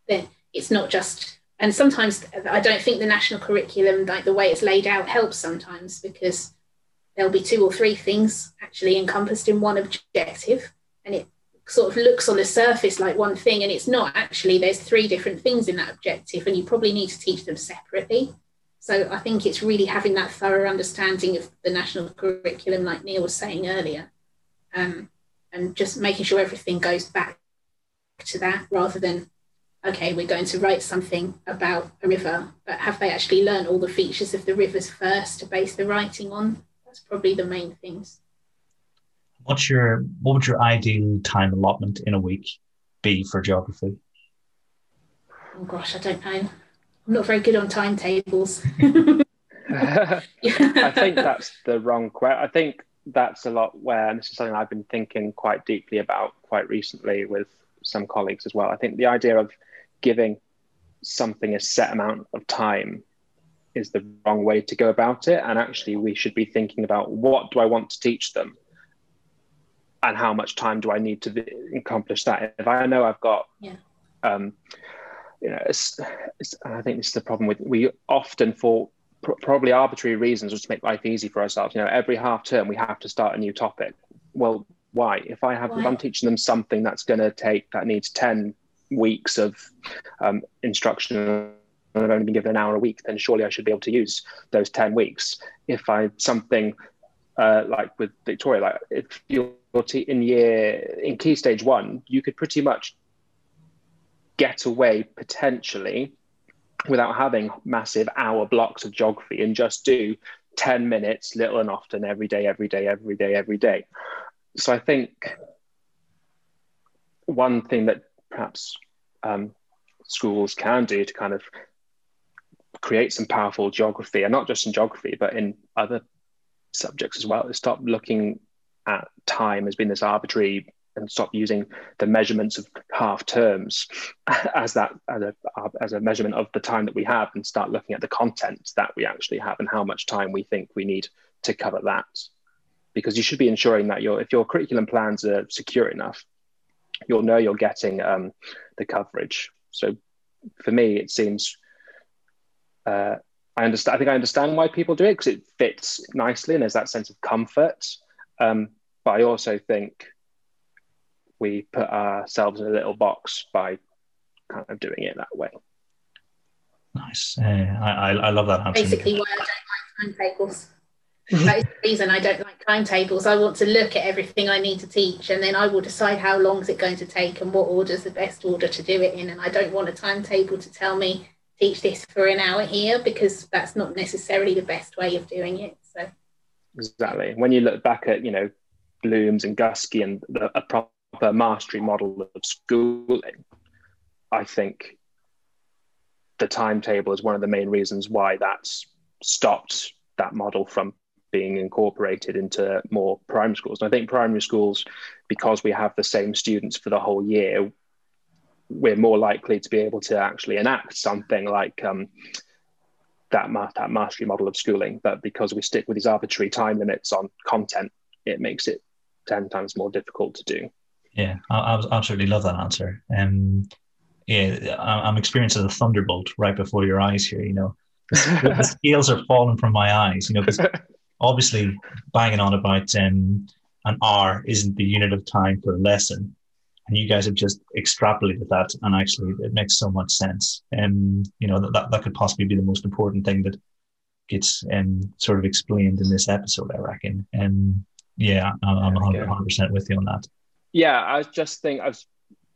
B: that it's not just and sometimes I don't think the national curriculum, like the way it's laid out, helps sometimes because there'll be two or three things actually encompassed in one objective, and it sort of looks on the surface like one thing and it's not. Actually there's three different things in that objective and you probably need to teach them separately so i think it's really having that thorough understanding of the national curriculum like neil was saying earlier um, and just making sure everything goes back to that rather than okay we're going to write something about a river but have they actually learned all the features of the rivers first to base the writing on that's probably the main things
A: what's your what would your ideal time allotment in a week be for geography?
B: Oh gosh, I don't know. I'm not very good on timetables.
C: I think that's the wrong question. I think that's a lot where, and this is something I've been thinking quite deeply about quite recently with some colleagues as well. I think the idea of giving something a set amount of time is the wrong way to go about it. And actually, we should be thinking about what do I want to teach them? and how much time do I need to accomplish that? If I know I've got,
B: yeah.
C: um, you know, it's, it's, I think this is the problem with we often for pr- probably arbitrary reasons just to make life easy for ourselves. You know, every half term we have to start a new topic. Well, why? If I have, why? if I'm teaching them something that's going to take that needs ten weeks of um, instruction and I've only been given an hour a week, then surely I should be able to use those 10 weeks. If I something uh, like with Victoria, like if you're in year in key stage one, you could pretty much get away potentially without having massive hour blocks of geography and just do 10 minutes little and often every day, every day, every day, every day. So I think one thing that perhaps um, schools can do to kind of create some powerful geography, and not just in geography, but in other subjects as well, is stop looking at time as being this arbitrary and stop using the measurements of half terms as that as a, as a measurement of the time that we have and start looking at the content that we actually have and how much time we think we need to cover that because you should be ensuring that your if your curriculum plans are secure enough you'll know you're getting um, the coverage so for me it seems uh, I understand. I think I understand why people do it because it fits nicely and there's that sense of comfort. Um, but I also think we put ourselves in a little box by kind of doing it that way.
A: Nice. Uh, I, I love that
B: answer. Basically, why I don't like timetables. that is the reason I don't like timetables. I want to look at everything I need to teach, and then I will decide how long is it going to take and what order is the best order to do it in. And I don't want a timetable to tell me teach this for an hour here because that's not necessarily the best way of doing it. So
C: exactly. When you look back at you know Bloom's and Guskey and the, a proper mastery model of schooling, I think the timetable is one of the main reasons why that's stopped that model from being incorporated into more primary schools. And I think primary schools, because we have the same students for the whole year, we're more likely to be able to actually enact something like um, that, ma- that mastery model of schooling. But because we stick with these arbitrary time limits on content, it makes it 10 times more difficult to do.
A: Yeah, I, I absolutely love that answer. Um, yeah, I'm experiencing a thunderbolt right before your eyes here. You know, the, scales are falling from my eyes. You know, because obviously banging on about um, an hour isn't the unit of time for a lesson, and you guys have just extrapolated that, and actually, it makes so much sense. And um, you know that that could possibly be the most important thing that gets um, sort of explained in this episode. I reckon. And um, yeah, I'm, I'm 100 percent with you on that.
C: Yeah, I just think I was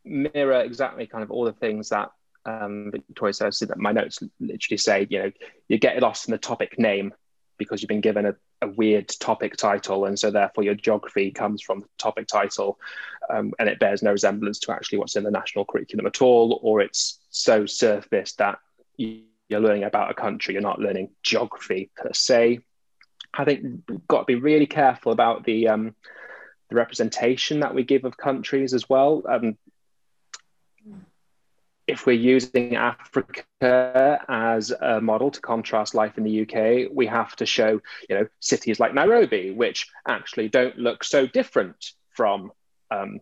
C: mirror exactly kind of all the things that um, Victoria says. That my notes literally say, you know, you get lost in the topic name because you've been given a, a weird topic title, and so therefore your geography comes from the topic title, um, and it bears no resemblance to actually what's in the national curriculum at all, or it's so surface that you, you're learning about a country, you're not learning geography per se. I think we've got to be really careful about the um, the representation that we give of countries as well. Um, if we're using Africa as a model to contrast life in the UK, we have to show, you know, cities like Nairobi, which actually don't look so different from um,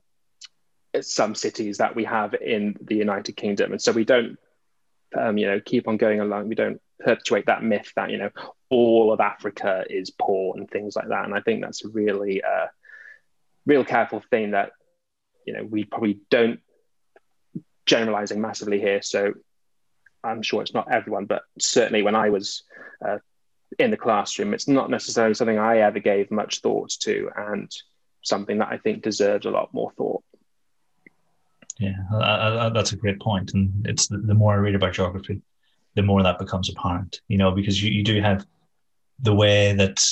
C: some cities that we have in the United Kingdom, and so we don't, um, you know, keep on going along. We don't perpetuate that myth that you know all of Africa is poor and things like that. And I think that's really, uh, real careful thing that you know we probably don't generalizing massively here. So I'm sure it's not everyone, but certainly when I was uh, in the classroom, it's not necessarily something I ever gave much thought to, and something that I think deserves a lot more thought.
A: Yeah, uh, uh, uh, that's a great point, and it's the, the, more I read about geography, the more that becomes apparent. You know, because you, you do have the way that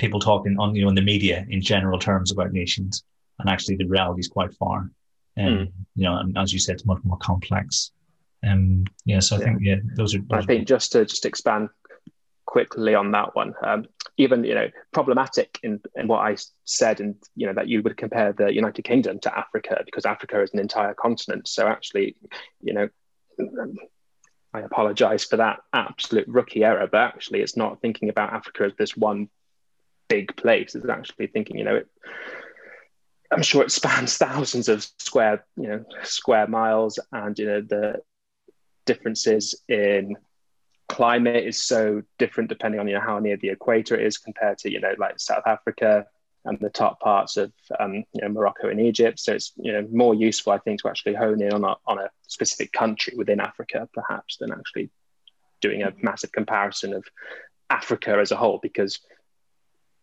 A: people talking on you know in the media in general terms about nations, and actually the reality is quite far and mm. you know, and as you said, it's much more complex. Um, yeah, so I yeah. think yeah, those are. Those
C: I think just to just expand quickly on that one, um, even you know, problematic in, in what I said, and you know that you would compare the United Kingdom to Africa because Africa is an entire continent. So actually, you know. I apologize for that absolute rookie error, but actually, it's not thinking about Africa as this one big place. It's actually thinking, you know, it, I'm sure it spans thousands of square, you know, square miles, and you know the differences in climate is so different depending on you know how near the equator it is compared to you know like South Africa and the top parts of um, you know Morocco and Egypt. So it's you know more useful, I think, to actually hone in on a on a specific country within Africa, perhaps, than actually doing a massive comparison of Africa as a whole, because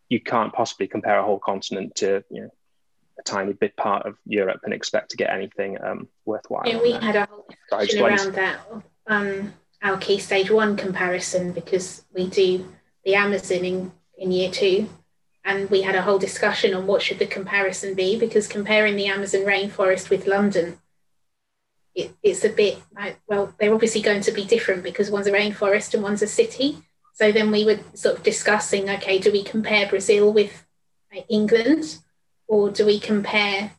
C: you can't possibly compare a whole continent to you know a tiny bit part of Europe and expect to get anything um, worthwhile.
B: Yeah, we had a whole discussion around that. Um, our key stage one comparison because we do the Amazon in, in year two. And we had a whole discussion on what should the comparison be because comparing the Amazon rainforest with London, it, it's a bit like, well, they're obviously going to be different because one's a rainforest and one's a city. So then we were sort of discussing, okay, do we compare Brazil with like, England? or do we compare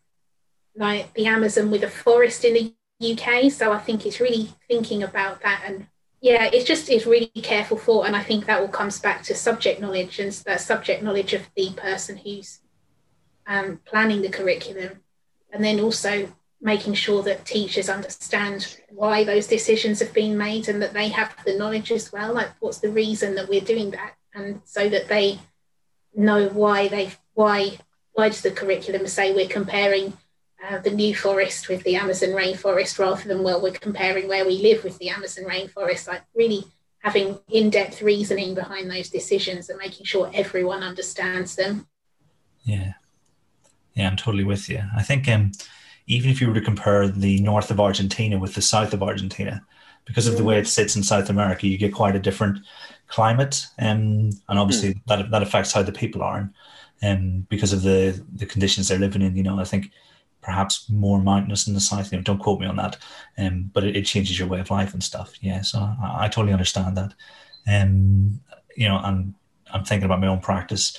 B: like the Amazon with a forest in the UK? So I think it's really thinking about that and yeah, it's just it's really careful thought, and I think that all comes back to subject knowledge and that subject knowledge of the person who's um, planning the curriculum, and then also making sure that teachers understand why those decisions have been made and that they have the knowledge as well. Like, what's the reason that we're doing that, and so that they know why they why why does the curriculum say we're comparing uh, the New Forest with the Amazon rainforest rather than, well, we're comparing where we live with the Amazon rainforest? Like, really having in depth reasoning behind those decisions and making sure everyone understands them.
A: Yeah. Yeah, I'm totally with you. I think um, even if you were to compare the north of Argentina with the south of Argentina, because of the way it sits in South America, you get quite a different climate, um, and obviously mm. that that affects how the people are. And um, because of the the conditions they're living in. You know, I think perhaps more mountainous in the south. You know, don't quote me on that, um, but it, it changes your way of life and stuff. Yeah, so I, I totally understand that. Um, you know, and I'm thinking about my own practice.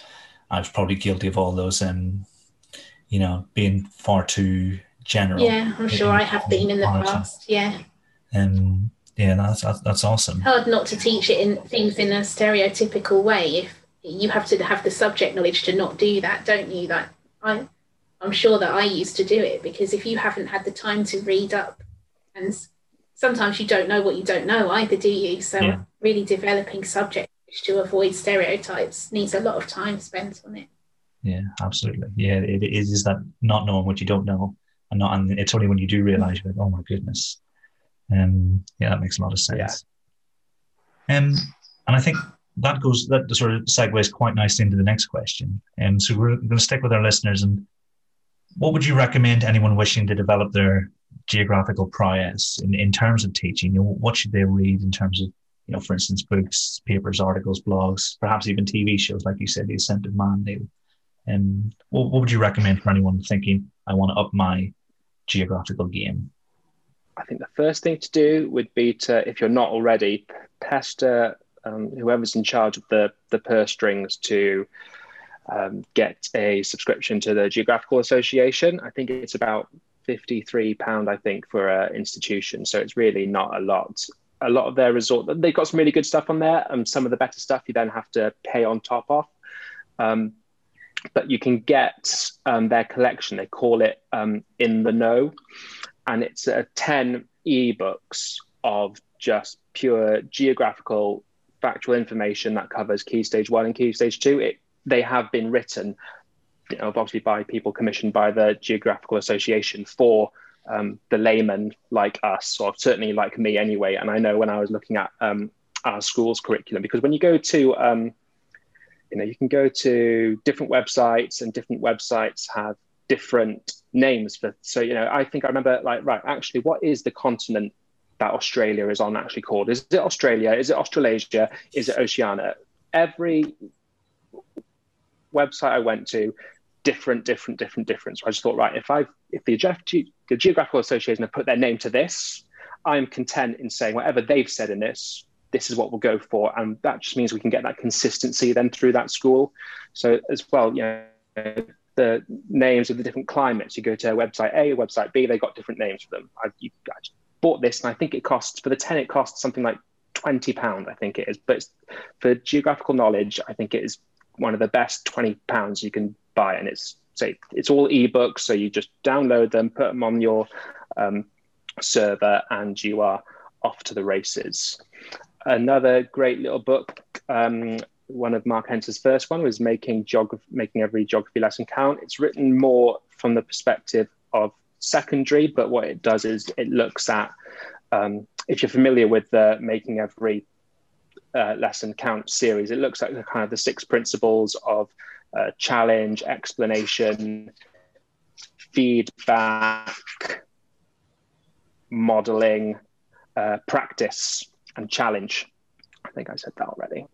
A: I was probably guilty of all those, um, you know, being far too general.
B: Yeah, I'm sure I have been in the past. Yeah.
A: Um, yeah, that's, that's awesome.
B: Hard not to teach it in things in a stereotypical way if you have to have the subject knowledge to not do that, don't you? That I, I'm sure that I used to do it because if you haven't had the time to read up, and sometimes you don't know what you don't know either, do you? So yeah. really developing subject to avoid stereotypes needs a lot of time spent on it.
A: Yeah, absolutely. Yeah, it is that not knowing what you don't know, and not, and it's only when you do realize you're like, oh my goodness. Um, yeah, that makes a lot of sense. Yeah. Um, and I think that goes that sort of segues quite nicely into the next question. And um, so we're going to stick with our listeners. And what would you recommend to anyone wishing to develop their geographical prowess in, in terms of teaching? You know, what should they read in terms of, you know, for instance, books, papers, articles, blogs, perhaps even TV shows, like you said, The Ascent of Man? And um, what, what would you recommend for anyone thinking, I want to up my geographical game?
C: I think the first thing to do would be to, if you're not already, pester um, whoever's in charge of the, the purse strings to um, get a subscription to the Geographical Association. I think it's about £53, I think, for an institution. So it's really not a lot. A lot of their resort, they've got some really good stuff on there. And some of the better stuff you then have to pay on top of. Um, but you can get um, their collection. They call it um, In the Know. And it's uh, 10 ebooks of just pure geographical factual information that covers key stage one and key stage two. It, they have been written, you know, obviously by people commissioned by the Geographical Association for um, the layman like us, or certainly like me anyway. And I know when I was looking at um, our school's curriculum, because when you go to, um, you know, you can go to different websites, and different websites have different names for. So you know, I think I remember like right, actually, what is the continent that Australia is on actually called? Is it Australia? Is it Australasia? Is it Oceania? Every website I went to, different, different, different, different. So I just thought, right, if I if the, the Geographical Association have put their name to this, I'm content in saying whatever they've said in this, this is what we'll go for, and that just means we can get that consistency then through that school. So as well, you know. The names of the different climates. You go to website A, website B, they got different names for them. I, you, I bought this, and I think it costs for the ten. It costs something like twenty pound. I think it is, but for geographical knowledge, I think it is one of the best twenty pounds you can buy, and it's say it's all ebooks, so you just download them, put them on your um, server, and you are off to the races. Another great little book. Um, one of Mark Enser's first one was making geography, making every geography lesson count. It's written more from the perspective of secondary, but what it does is it looks at, um, if you're familiar with the Making Every uh, Lesson Count series, it looks at the kind of the six principles of uh, challenge, explanation, feedback, modeling, uh, practice, and challenge. I think I said that already.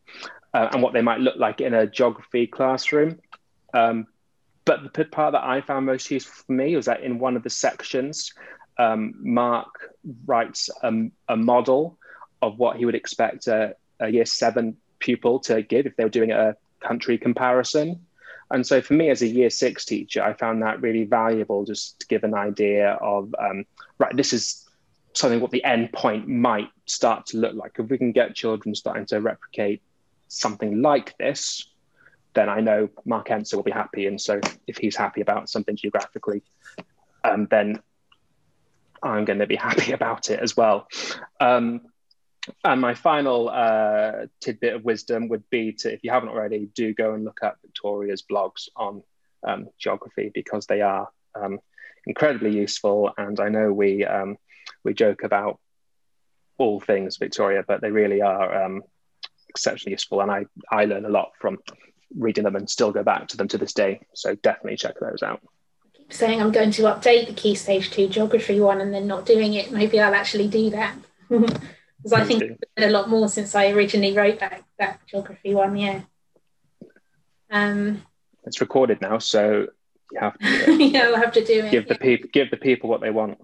C: Uh, and what they might look like in a geography classroom. Um, but the part that I found most useful for me was that in one of the sections, um, Mark writes a, a, model of what he would expect a, a, year seven pupil to give if they were doing a country comparison. And so for me as a year six teacher, I found that really valuable just to give an idea of, um, right, this is something what the end point might start to look like. If we can get children starting to replicate something like this, then I know Mark Enser will be happy. And so if he's happy about something geographically, um, then I'm going to be happy about it as well. Um, and my final uh, tidbit of wisdom would be to, if you haven't already, do go and look at Victoria's blogs on um, geography because they are um, incredibly useful. And I know we um, we joke about all things Victoria, but they really are um, exceptionally useful. And I I learn a lot from reading them and still go back to them to this day. So definitely check those out.
B: I keep saying I'm going to update the Key Stage 2 geography one and then not doing it. Maybe I'll actually do that. Because I think I've done a lot more since I originally wrote that, that geography one, yeah. Um,
C: it's recorded now, so you have
B: to yeah, I'll have to do
C: it. Give
B: yeah.
C: the people give the people what they want.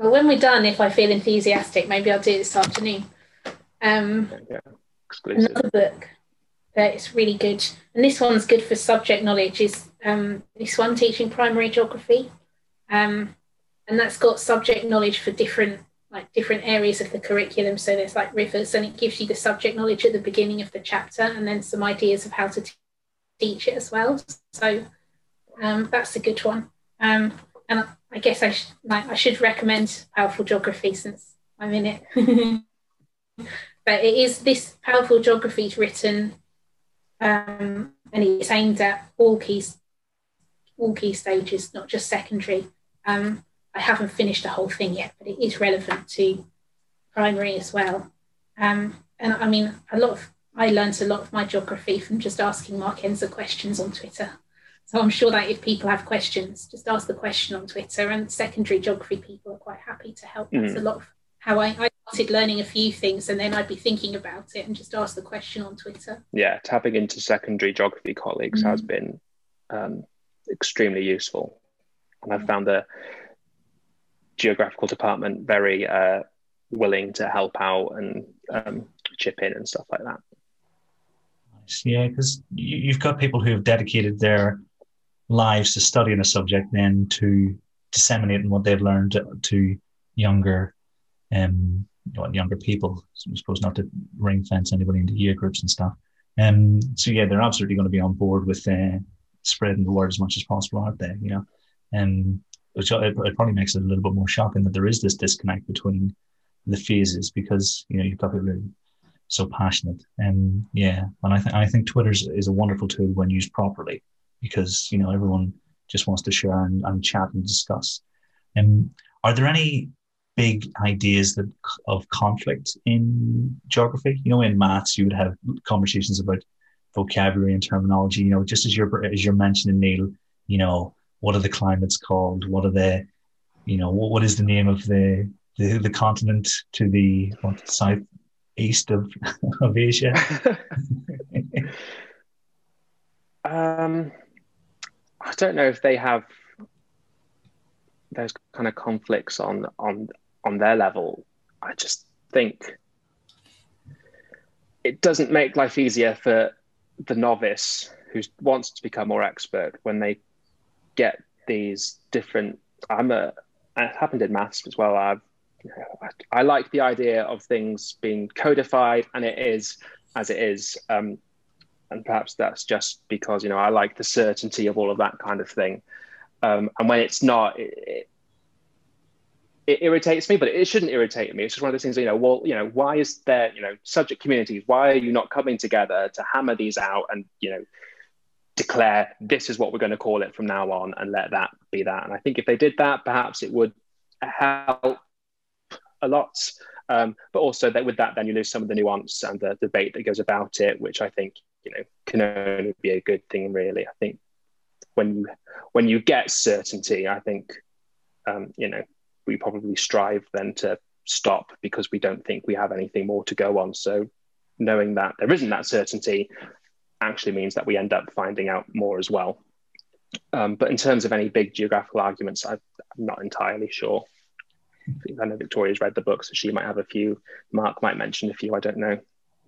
B: Well, when we're done, if I feel enthusiastic, maybe I'll do it this afternoon. Um, yeah, another book that is really good. And this one's good for subject knowledge. Is um, this one teaching primary geography, um, and that's got subject knowledge for different like different areas of the curriculum. So there's like rivers, and it gives you the subject knowledge at the beginning of the chapter, and then some ideas of how to t- teach it as well. So um, that's a good one. Um, and I guess I, sh- like, I should recommend Powerful Geography since I'm in it. but it is this Powerful Geography is written um, and it's aimed at all key all key stages, not just secondary. Um, I haven't finished the whole thing yet, but it is relevant to primary as well. Um, and I mean, a lot of I learned a lot of my geography from just asking Mark Enser questions on Twitter. So I'm sure that if people have questions, just ask the question on Twitter. And secondary geography people are quite happy to help. Mm. That's a lot of how I, I started learning a few things, and then I'd be thinking about it and just ask the question on Twitter.
C: Yeah, tapping into secondary geography colleagues mm. has been um, extremely useful, and I've found the geographical department very uh, willing to help out and um, chip in and stuff like that.
A: Yeah, because you've got people who have dedicated their lives to studying a subject, then to disseminating what they've learned to younger, um, younger people. I suppose not to ring fence anybody into year groups and stuff. Um, so yeah, they're absolutely going to be on board with uh, spreading the word as much as possible, aren't they? You know, um, it, it probably makes it a little bit more shocking that there is this disconnect between the phases because you know you've got people who so passionate. And yeah, and I think I think Twitter is a wonderful tool when used properly because you know everyone just wants to share and, and chat and discuss. And are there any big ideas that of conflict in geography? You know, in maths, you would have conversations about vocabulary and terminology. You know, just as you're as you're mentioning, Neil. You know, what are the climates called? What are the, you know, what, what is the name of the the, the continent to the what, south east of of Asia?
C: um, I don't know if they have those kind of conflicts on on on their level. I just think it doesn't make life easier for the novice who wants to become more expert when they get these different. I'm a. It happened in maths as well. I've I like the idea of things being codified, and it is as it is. Um, and perhaps that's just because you know I like the certainty of all of that kind of thing. Um, and when it's not, it, it, it, irritates me, but it shouldn't irritate me. It's just one of those things. You know, well, you know, why is there you know subject communities? Why are you not coming together to hammer these out and you know declare this is what we're going to call it from now on and let that be that? And I think if they did that, perhaps it would help a lot. Um, but also that with that, then you lose some of the nuance and the debate that goes about it, which I think you know can only be a good thing. Really, I think when you when you get certainty, I think um, you know we probably strive then to stop because we don't think we have anything more to go on. So knowing that there isn't that certainty actually means that we end up finding out more as well. Um, but in terms of any big geographical arguments, I, I'm not entirely sure. I know Victoria's read the book, so she might have a few. Mark might mention a few. I don't know.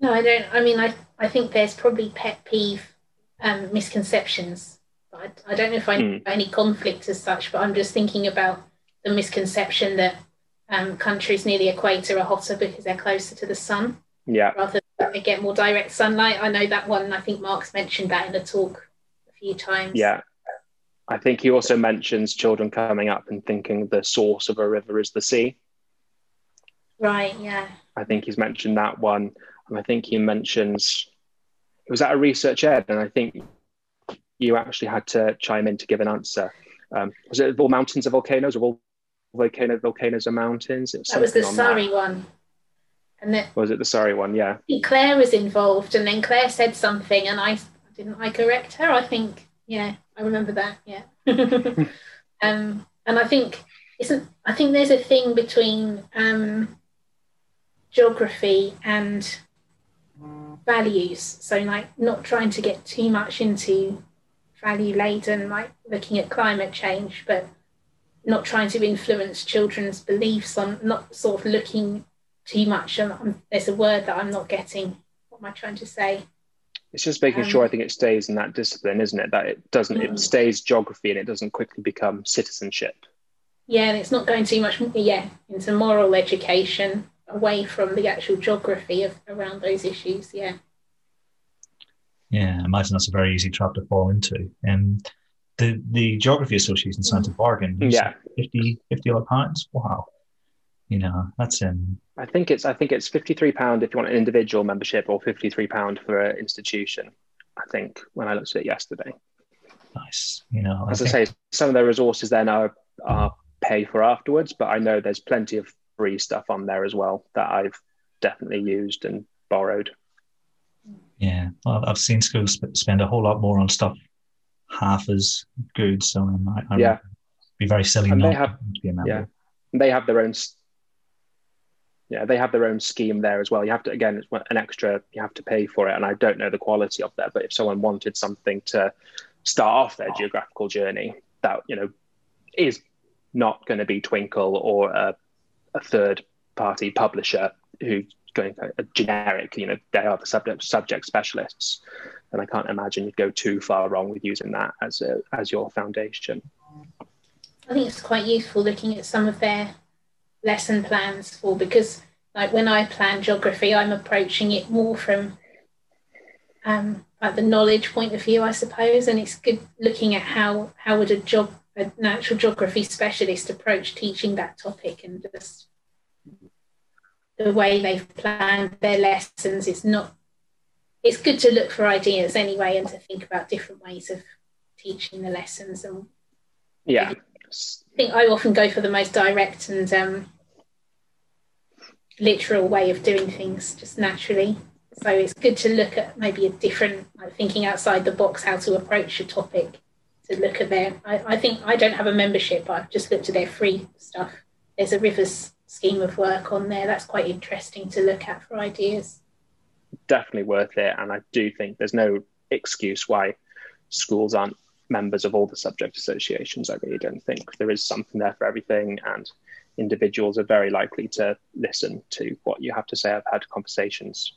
B: No, I don't. I mean, I I think there's probably pet peeve um, misconceptions. I, I don't know if I know mm. any conflict as such, but I'm just thinking about the misconception that um, countries near the equator are hotter because they're closer to the sun.
C: Yeah.
B: Rather than they get more direct sunlight. I know that one. I think Mark's mentioned that in the talk a few times.
C: Yeah. I think he also mentions children coming up and thinking the source of a river is the sea.
B: Right, yeah.
C: I think he's mentioned that one. And I think he mentions it was at a researchED, and I think you actually had to chime in to give an answer. Um, was it all mountains are volcanoes or all volcano, volcanoes are mountains?
B: It was that was the Surrey that. one. And then,
C: was it the Surrey one? Yeah.
B: Claire was involved, and then Claire said something, and I didn't I correct her. I think yeah, I remember that. Yeah. um, and I think isn't I think there's a thing between um, geography and values. So like not trying to get too much into value laden, like looking at climate change, but not trying to influence children's beliefs on not sort of looking too much. And there's a word that I'm not getting. What am I trying to say?
C: It's just making um, sure I think it stays in that discipline, isn't it? That it doesn't, it mm. stays geography and it doesn't quickly become citizenship.
B: Yeah, and it's not going too much, yeah, into moral education away from the actual geography of around those issues. Yeah.
A: Yeah, I imagine that's a very easy trap to fall into. And um, the the Geography Association signed a bargain.
C: Yeah.
A: 50, 50 odd pounds. Wow. You know, that's um
C: I think it's I think it's fifty three pound if you want an individual membership or fifty three pound for an institution. I think when I looked at it yesterday.
A: Nice. You know,
C: as I, I say, some of the resources then are are pay for afterwards, but I know there's plenty of free stuff on there as well that I've definitely used and borrowed.
A: Yeah, well, I've seen schools spend a whole lot more on stuff half as good. So um, I, I
C: yeah,
A: be very silly
C: and
A: not
C: they have,
A: to be a member.
C: Yeah, they have their own. Yeah, they have their own scheme there as well. You have to again, it's an extra. You have to pay for it, and I don't know the quality of that. But if someone wanted something to start off their geographical journey, that you know is not going to be Twinkl or a, a third party publisher who's going a generic. You know, they are the subject subject specialists, and I can't imagine you'd go too far wrong with using that as a, as your foundation.
B: I think it's quite useful looking at some of their lesson plans for because like when I plan geography, I'm approaching it more from um, like the knowledge point of view, I suppose, and it's good looking at how how would a job a natural geography specialist approach teaching that topic and just the way they've planned their lessons. is not. It's good to look for ideas anyway, and to think about different ways of teaching the lessons. And
C: yeah,
B: I think I often go for the most direct and um, literal way of doing things, just naturally. So it's good to look at maybe a different, like thinking outside the box, how to approach a topic. To look at their, I, I think I don't have a membership, I've just looked at their free stuff. There's a Rivers scheme of work on there. That's quite interesting to look at for ideas.
C: Definitely worth it. And I do think there's no excuse why schools aren't members of all the subject associations. I really don't think there is something there for everything. And individuals are very likely to listen to what you have to say. I've had conversations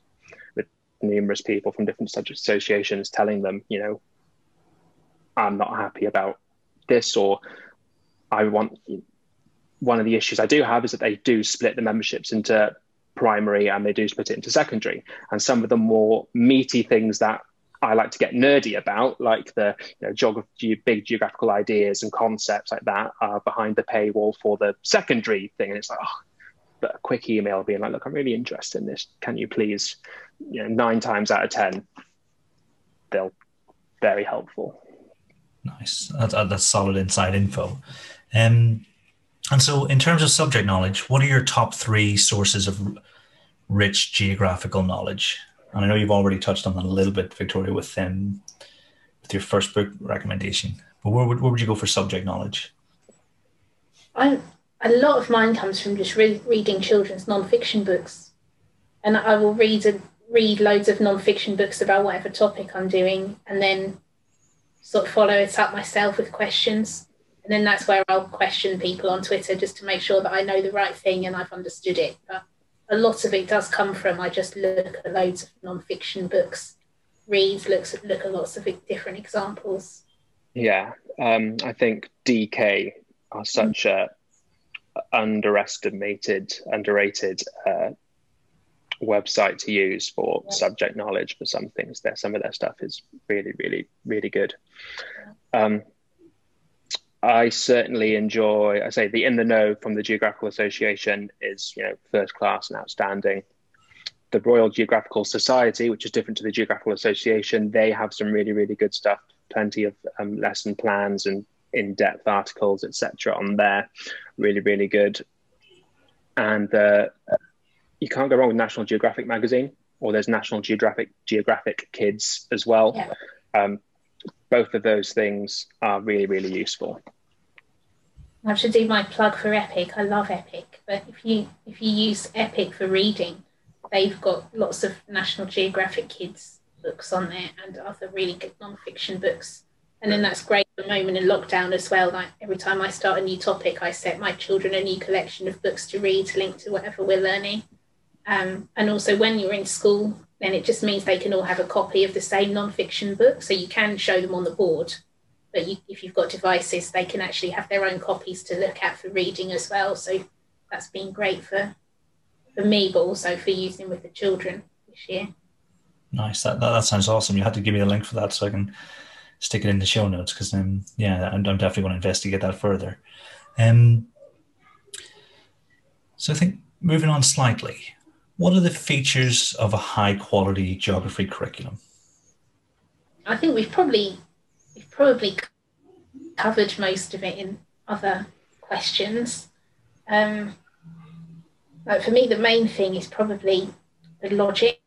C: with numerous people from different subject associations telling them, you know, I'm not happy about this, or I want one of the issues I do have is that they do split the memberships into primary and they do split it into secondary. And some of the more meaty things that I like to get nerdy about, like the you know, geography, big geographical ideas and concepts like that, are behind the paywall for the secondary thing. And it's like, oh, but a quick email being like, look, I'm really interested in this. Can you please, you know, nine times out of 10, they'll very helpful.
A: Nice. That's, that's solid inside info. Um, and so, in terms of subject knowledge, what are your top three sources of rich geographical knowledge? And I know you've already touched on that a little bit, Victoria, with um, with your first book recommendation. But where would, where would you go for subject knowledge?
B: I a lot of mine comes from just re- reading children's non-fiction books, and I will read a, read loads of non-fiction books about whatever topic I'm doing, and then sort of follow it up myself with questions. And then that's where I'll question people on Twitter just to make sure that I know the right thing and I've understood it. But a lot of it does come from I just look at loads of non-fiction books, read, looks at look at lots of different examples.
C: Yeah, um, I think DK are such a underestimated, underrated uh, website to use for yeah. subject knowledge for some things. There, some of their stuff is really, really, really good. Um, I certainly enjoy. I say the in the know from the Geographical Association is you know first class and outstanding. The Royal Geographical Society, which is different to the Geographical Association, they have some really really good stuff. Plenty of um, lesson plans and in-depth articles, etc. on there. Really really good. And uh, you can't go wrong with National Geographic magazine, or there's National Geographic Geographic Kids as well. Yeah. Um, both of those things are really really useful.
B: I should do my plug for Epic. I love Epic, but if you if you use Epic for reading, they've got lots of National Geographic kids books on there and other really good non-fiction books. And then that's great at the moment in lockdown as well. Like every time I start a new topic, I set my children a new collection of books to read to link to whatever we're learning. Um, and also when you're in school, then it just means they can all have a copy of the same non-fiction book, so you can show them on the board but you, if you've got devices, they can actually have their own copies to look at for reading as well. So that's been great for for me, but also for using with the children this year.
A: Nice. That, that, that sounds awesome. You had to give me a link for that so I can stick it in the show notes because um, yeah, I'm, I'm definitely going to investigate that further. Um, so I think moving on slightly, what are the features of a high quality geography curriculum?
B: I think we've probably we've probably covered most of it in other questions. Um, like for me, the main thing is probably the logic.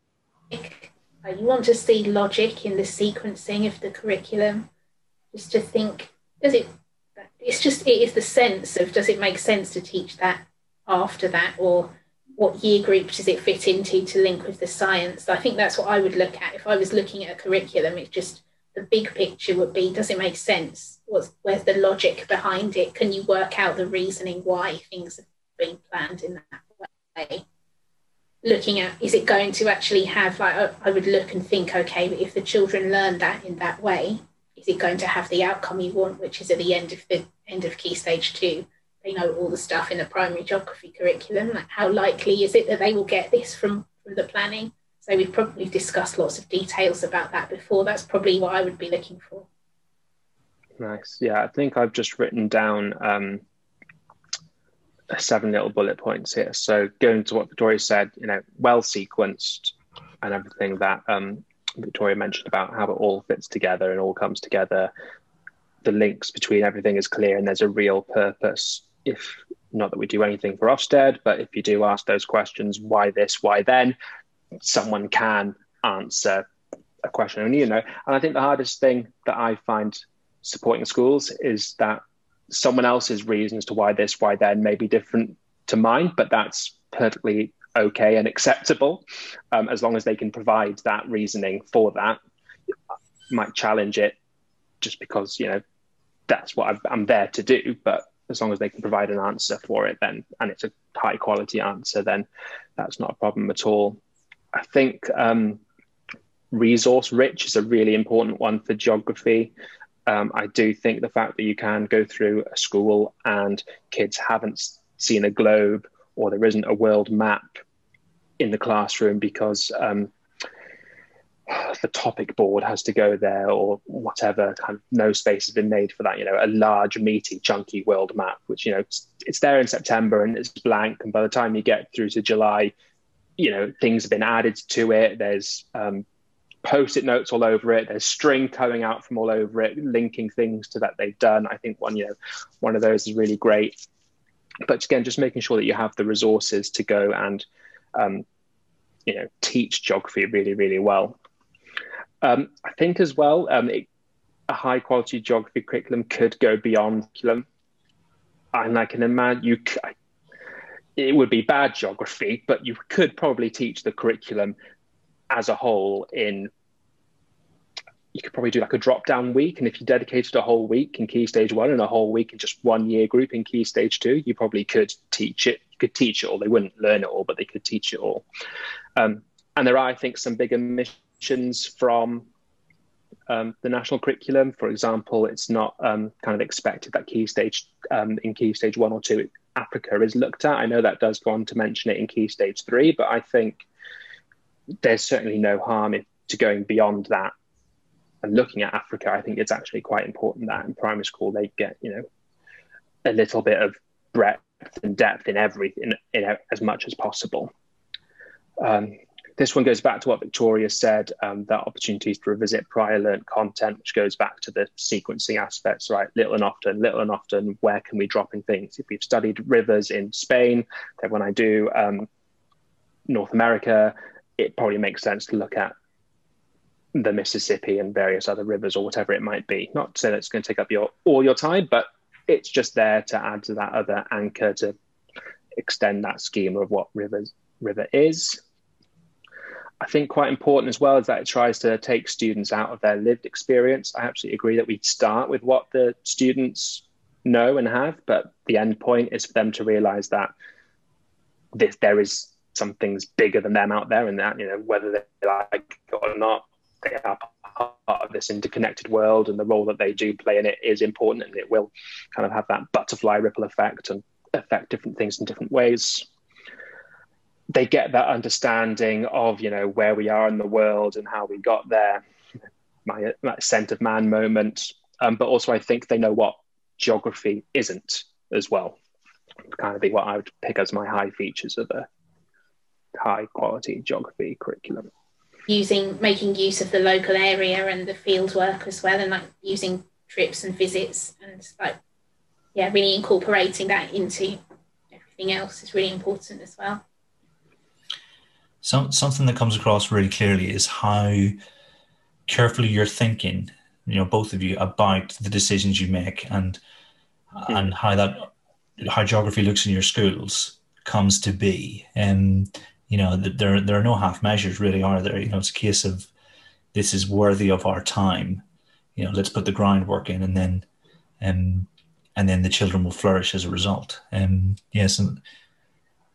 B: Like you want to see logic in the sequencing of the curriculum, just to think, does it? It's just it is the sense of does it make sense to teach that after that, or what year group does it fit into to link with the science? I think that's what I would look at if I was looking at a curriculum. It's just the big picture would be does it make sense? What's, where's the logic behind it? Can you work out the reasoning why things have been planned in that way? Looking at is it going to actually have like I would look and think okay, but if the children learn that in that way, is it going to have the outcome you want, which is at the end of the end of key stage two? They know all the stuff in the primary geography curriculum. Like how likely is it that they will get this from from the planning? So we've probably discussed lots of details about that before. That's probably what I would be looking for.
C: Nice. Yeah, I think I've just written down um, seven little bullet points here. So going to what Victoria said, you know, well sequenced and everything that um, Victoria mentioned about how it all fits together and all comes together. The links between everything is clear and there's a real purpose. If not that we do anything for Ofsted, but if you do ask those questions, why this, why then, someone can answer a question and you know. And i think the hardest thing that i find supporting schools is that someone else's reasons to why this why then may be different to mine but that's perfectly okay and acceptable um, as long as they can provide that reasoning for that. Might challenge it just because you know that's what i am there to do but as long as they can provide an answer for it then and it's a high quality answer then that's not a problem at all I think um, resource rich is a really important one for geography. Um, I do think the fact that you can go through a school and kids haven't seen a globe or there isn't a world map in the classroom because um, the topic board has to go there or whatever kind of no space has been made for that you know a large meaty chunky world map which you know it's, it's there in september and it's blank. And by the time you get through to july you know things have been added to it. There's um, post-it notes all over it. There's string coming out from all over it linking things to that they've done. I think one you know one of those is really great. But again just making sure that you have the resources to go and um, you know teach geography really really well um, i think as well um, it, a high quality geography curriculum could go beyond curriculum and i can imagine you it would be bad geography, but you could probably teach the curriculum as a whole in you could probably do like a drop down week. And if you dedicated a whole week in key stage one and a whole week in just one year group in key stage two, you probably could teach it. You could teach it all. They wouldn't learn it all, but they could teach it all. Um, and there are, I think, some bigger missions from um, the national curriculum. For example, it's not um, kind of expected that key stage um, in key stage one or two Africa is looked at. I know that does go on to mention it in key stage three, but I think there's certainly no harm in, to going beyond that and looking at Africa. I think it's actually quite important that in primary school they get you know a little bit of breadth and depth in everything in, in as much as possible. Um, this one goes back to what Victoria said, um, that opportunities to revisit prior learned content, which goes back to the sequencing aspects, right? Little and often, little and often, where can we drop in things? If we've studied rivers in Spain, then when I do um, North America, it probably makes sense to look at the Mississippi and various other rivers or whatever it might be. Not to say that it's going to take up your all your time, but it's just there to add to that other anchor to extend that schema of what rivers river is. I think quite important as well is that it tries to take students out of their lived experience. I absolutely agree that we start with what the students know and have, but the end point is for them to realize that this, there is some things bigger than them out there, and that you know whether they like it or not, they are part of this interconnected world, and the role that they do play in it is important, and it will kind of have that butterfly ripple effect and affect different things in different ways they get that understanding of you know where we are in the world and how we got there. My, my Ascent of Man moment. Um, but also i think they know what geography isn't as well. Kind of be what i would pick as my high features of a high quality geography curriculum.
B: Using making use of the local area and the field work as well and like using trips and visits and like yeah really incorporating that into everything else is really important as well
A: Some, something that comes across really clearly is how carefully you're thinking, you know, both of you about the decisions you make and mm. and how that how geography looks in your schools comes to be. And you know, there there are no half measures really, are there? You know, it's a case of this is worthy of our time. You know, let's put the groundwork in, and then, um, and then the children will flourish as a result. Um, yes, and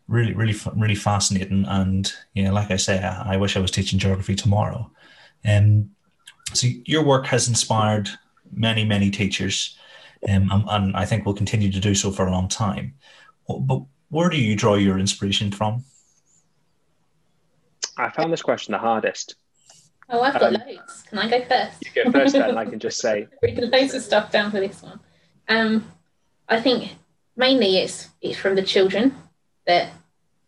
A: really, really, really fascinating. And you know, like I say, I, I wish I was teaching geography tomorrow. Um, so your work has inspired many, many teachers, um, and, and I think will continue to do so for a long time. But where do you draw your inspiration from?
C: I found this question the hardest.
B: Oh, I've got um, loads. Can I go first?
C: You go first, then. I can just say.
B: Read loads of stuff down for this one. Um, I think mainly it's it's from the children that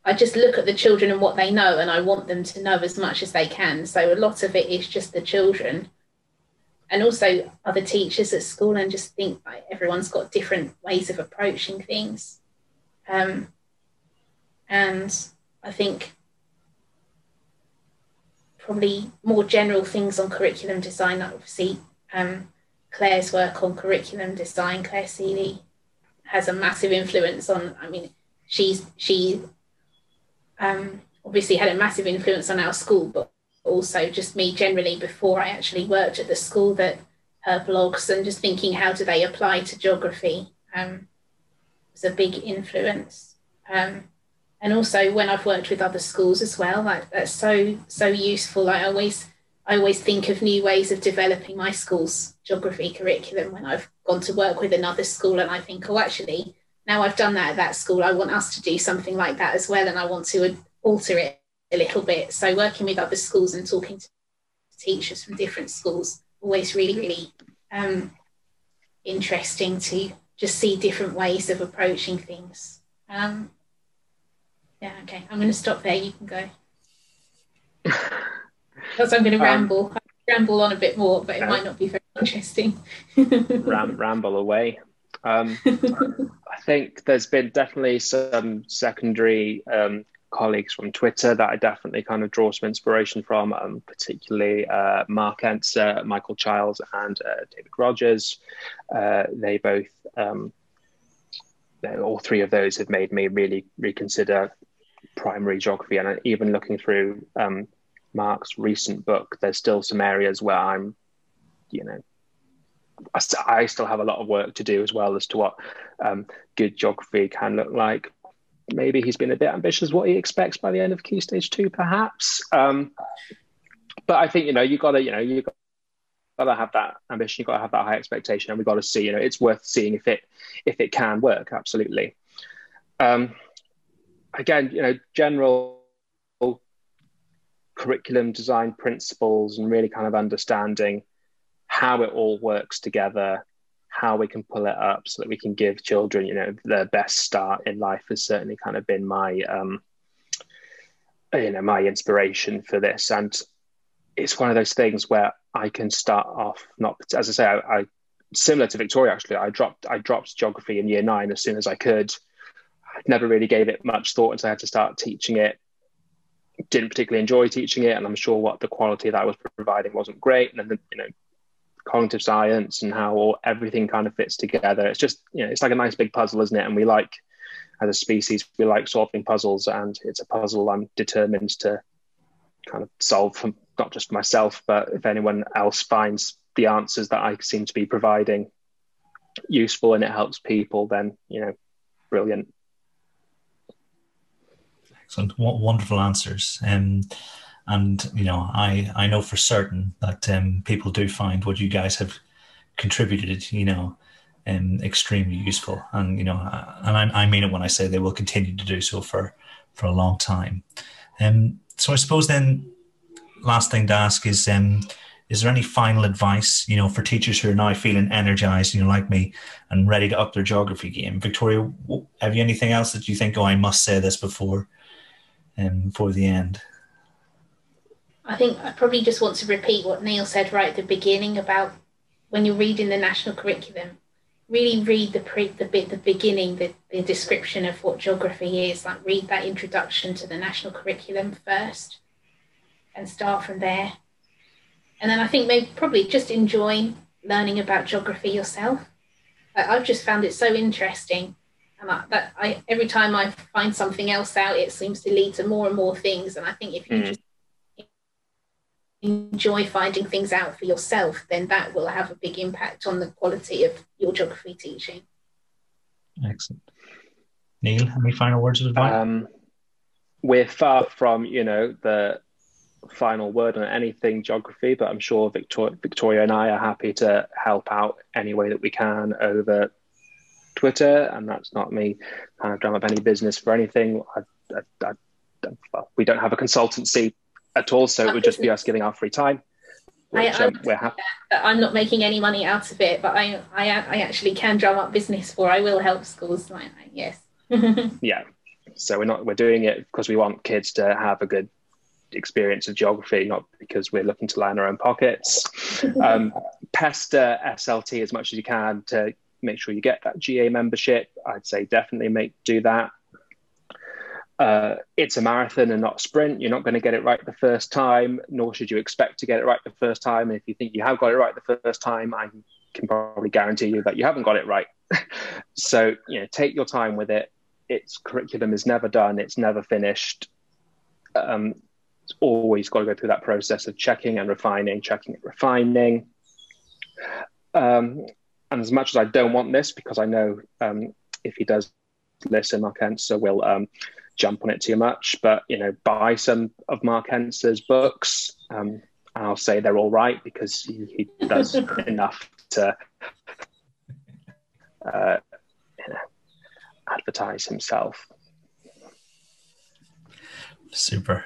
B: I just look at the children and what they know, and I want them to know as much as they can. So a lot of it is just the children, and also other teachers at school, and just think like everyone's got different ways of approaching things. Um, and I think probably more general things on curriculum design. Obviously, um, Clare's work on curriculum design, Clare Sealy, has a massive influence on. I mean, she's she um, obviously had a massive influence on our school, but also just me generally before I actually worked at the school that her blogs and just thinking how do they apply to geography um, was a big influence. Um, and also when I've worked with other schools as well, like that's so so useful. I always I always think of new ways of developing my school's geography curriculum when I've gone to work with another school and I think, oh, actually, now I've done that at that school, I want us to do something like that as well, and I want to alter it a little bit. So working with other schools and talking to teachers from different schools always really really um, interesting to just see different ways of approaching things. Um, yeah, okay, I'm going to stop there. You can go. Because I'm going to um, ramble. ramble on a bit more, but it might not be very interesting.
C: ram, ramble away. Um, I think there's been definitely some secondary um, colleagues from Twitter that I definitely kind of draw some inspiration from, um, particularly uh, Mark Enser, Michael Chiles, and uh, David Rogers. Uh, they both, um, all three of those have made me really reconsider primary geography. And even looking through um, Mark's recent book, there's still some areas where I'm, you know, I still have a lot of work to do as well as to what um, good geography can look like. Maybe he's been a bit ambitious what he expects by the end of Key Stage Two, perhaps. Um, but I think you know you got to you know you got to have that ambition. You got to have that high expectation, and we got to see you know it's worth seeing if it if it can work. Absolutely. Um, again, you know, general curriculum design principles and really kind of understanding how it all works together, how we can pull it up so that we can give children, you know, their best start in life has certainly kind of been my, um, you know, my inspiration for this. And it's one of those things where I can start off not, as I say, I, I similar to Victoria actually. I dropped I dropped geography in year nine as soon as I could. I never really gave it much thought until I had to start teaching it. Didn't particularly enjoy teaching it, and I'm sure what the quality that I was providing wasn't great. And then you know cognitive science and how all, everything kind of fits together. It's just, you know, it's like a nice big puzzle, isn't it? And we like, as a species, we like solving puzzles, and it's a puzzle I'm determined to kind of solve for not just for myself, but if anyone else finds the answers that I seem to be providing useful and it helps people, then, you know, brilliant.
A: Excellent. Wonderful answers. Um, and you know i i know for certain that um, people do find what you guys have contributed you know um, extremely useful. And you know and I, I mean it when i say they will continue to do so for for a long time. Um, so i suppose then last thing to ask is um, is there any final advice you know for teachers who are now feeling energized you know like me and ready to up their geography game? Victoria have you anything else that you think oh i must say this before um, before the end
B: I think I probably just want to repeat what Neil said right at the beginning about when you're reading the national curriculum, really read the pre the bit the beginning the, the description of what geography is like read that introduction to the national curriculum first and start from there and then i think maybe probably just enjoy learning about geography yourself like, i've just found it so interesting and I, that I every time I find something else out, it seems to lead to more and more things. And I think if you mm. just enjoy finding things out for yourself, then that will have a big impact on the quality of your geography teaching.
A: Excellent. Neil, any final words of advice? Um,
C: we're far from, you know, the final word on anything geography, but I'm sure Victoria, Victoria and I are happy to help out any way that we can over Twitter. And that's not me kind of drum up any business for anything. I, I, I, well, we don't have a consultancy at all. So it would just be us giving our free time.
B: Which, I, um, we're happy. I'm not making any money out of it, but I, I, I actually can drum up business for. I will help schools. Like, yes.
C: yeah. So we're not we're doing it because we want kids to have a good experience of geography, not because we're looking to line our own pockets. um, pester SLT as much as you can to make sure you get that GA membership. I'd say definitely make do that uh, it's a marathon and not a sprint. You're not going to get it right the first time, nor should you expect to get it right the first time. And if you think you have got it right the first time, I can probably guarantee you that you haven't got it right. so, you know, take your time with it. Its curriculum is never done, it's never finished. Um, it's always got to go through that process of checking and refining, checking and refining. Um, and as much as I don't want this, because I know um, if he does listen, Mark Enser will um, jump on it too much, but you know, buy some of Mark Enser's books. Um, and I'll say they're all right because he, he does enough to uh, you know, advertise himself.
A: Super.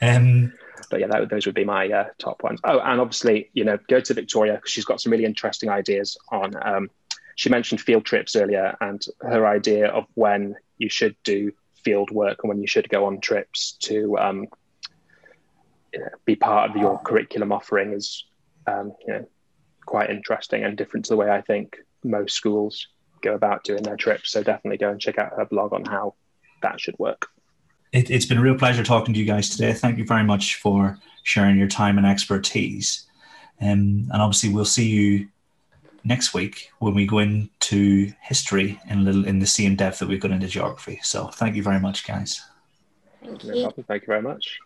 A: Um,
C: but yeah, that, those would be my uh, top ones. Oh, and obviously, you know, go to Victoria because she's got some really interesting ideas on. Um, she mentioned field trips earlier, and her idea of when you should do field work and when you should go on trips to um, be part of your curriculum offering is um, you know, quite interesting and different to the way I think most schools go about doing their trips. So definitely go and check out her blog on how that should work.
A: It, has been a real pleasure talking to you guys today. Thank you very much for sharing your time and expertise. Um, and obviously, we'll see you next week when we go into history in a little in the same depth that we've gone into geography. So thank you very much, guys.
B: Thank you.
C: Thank you very much.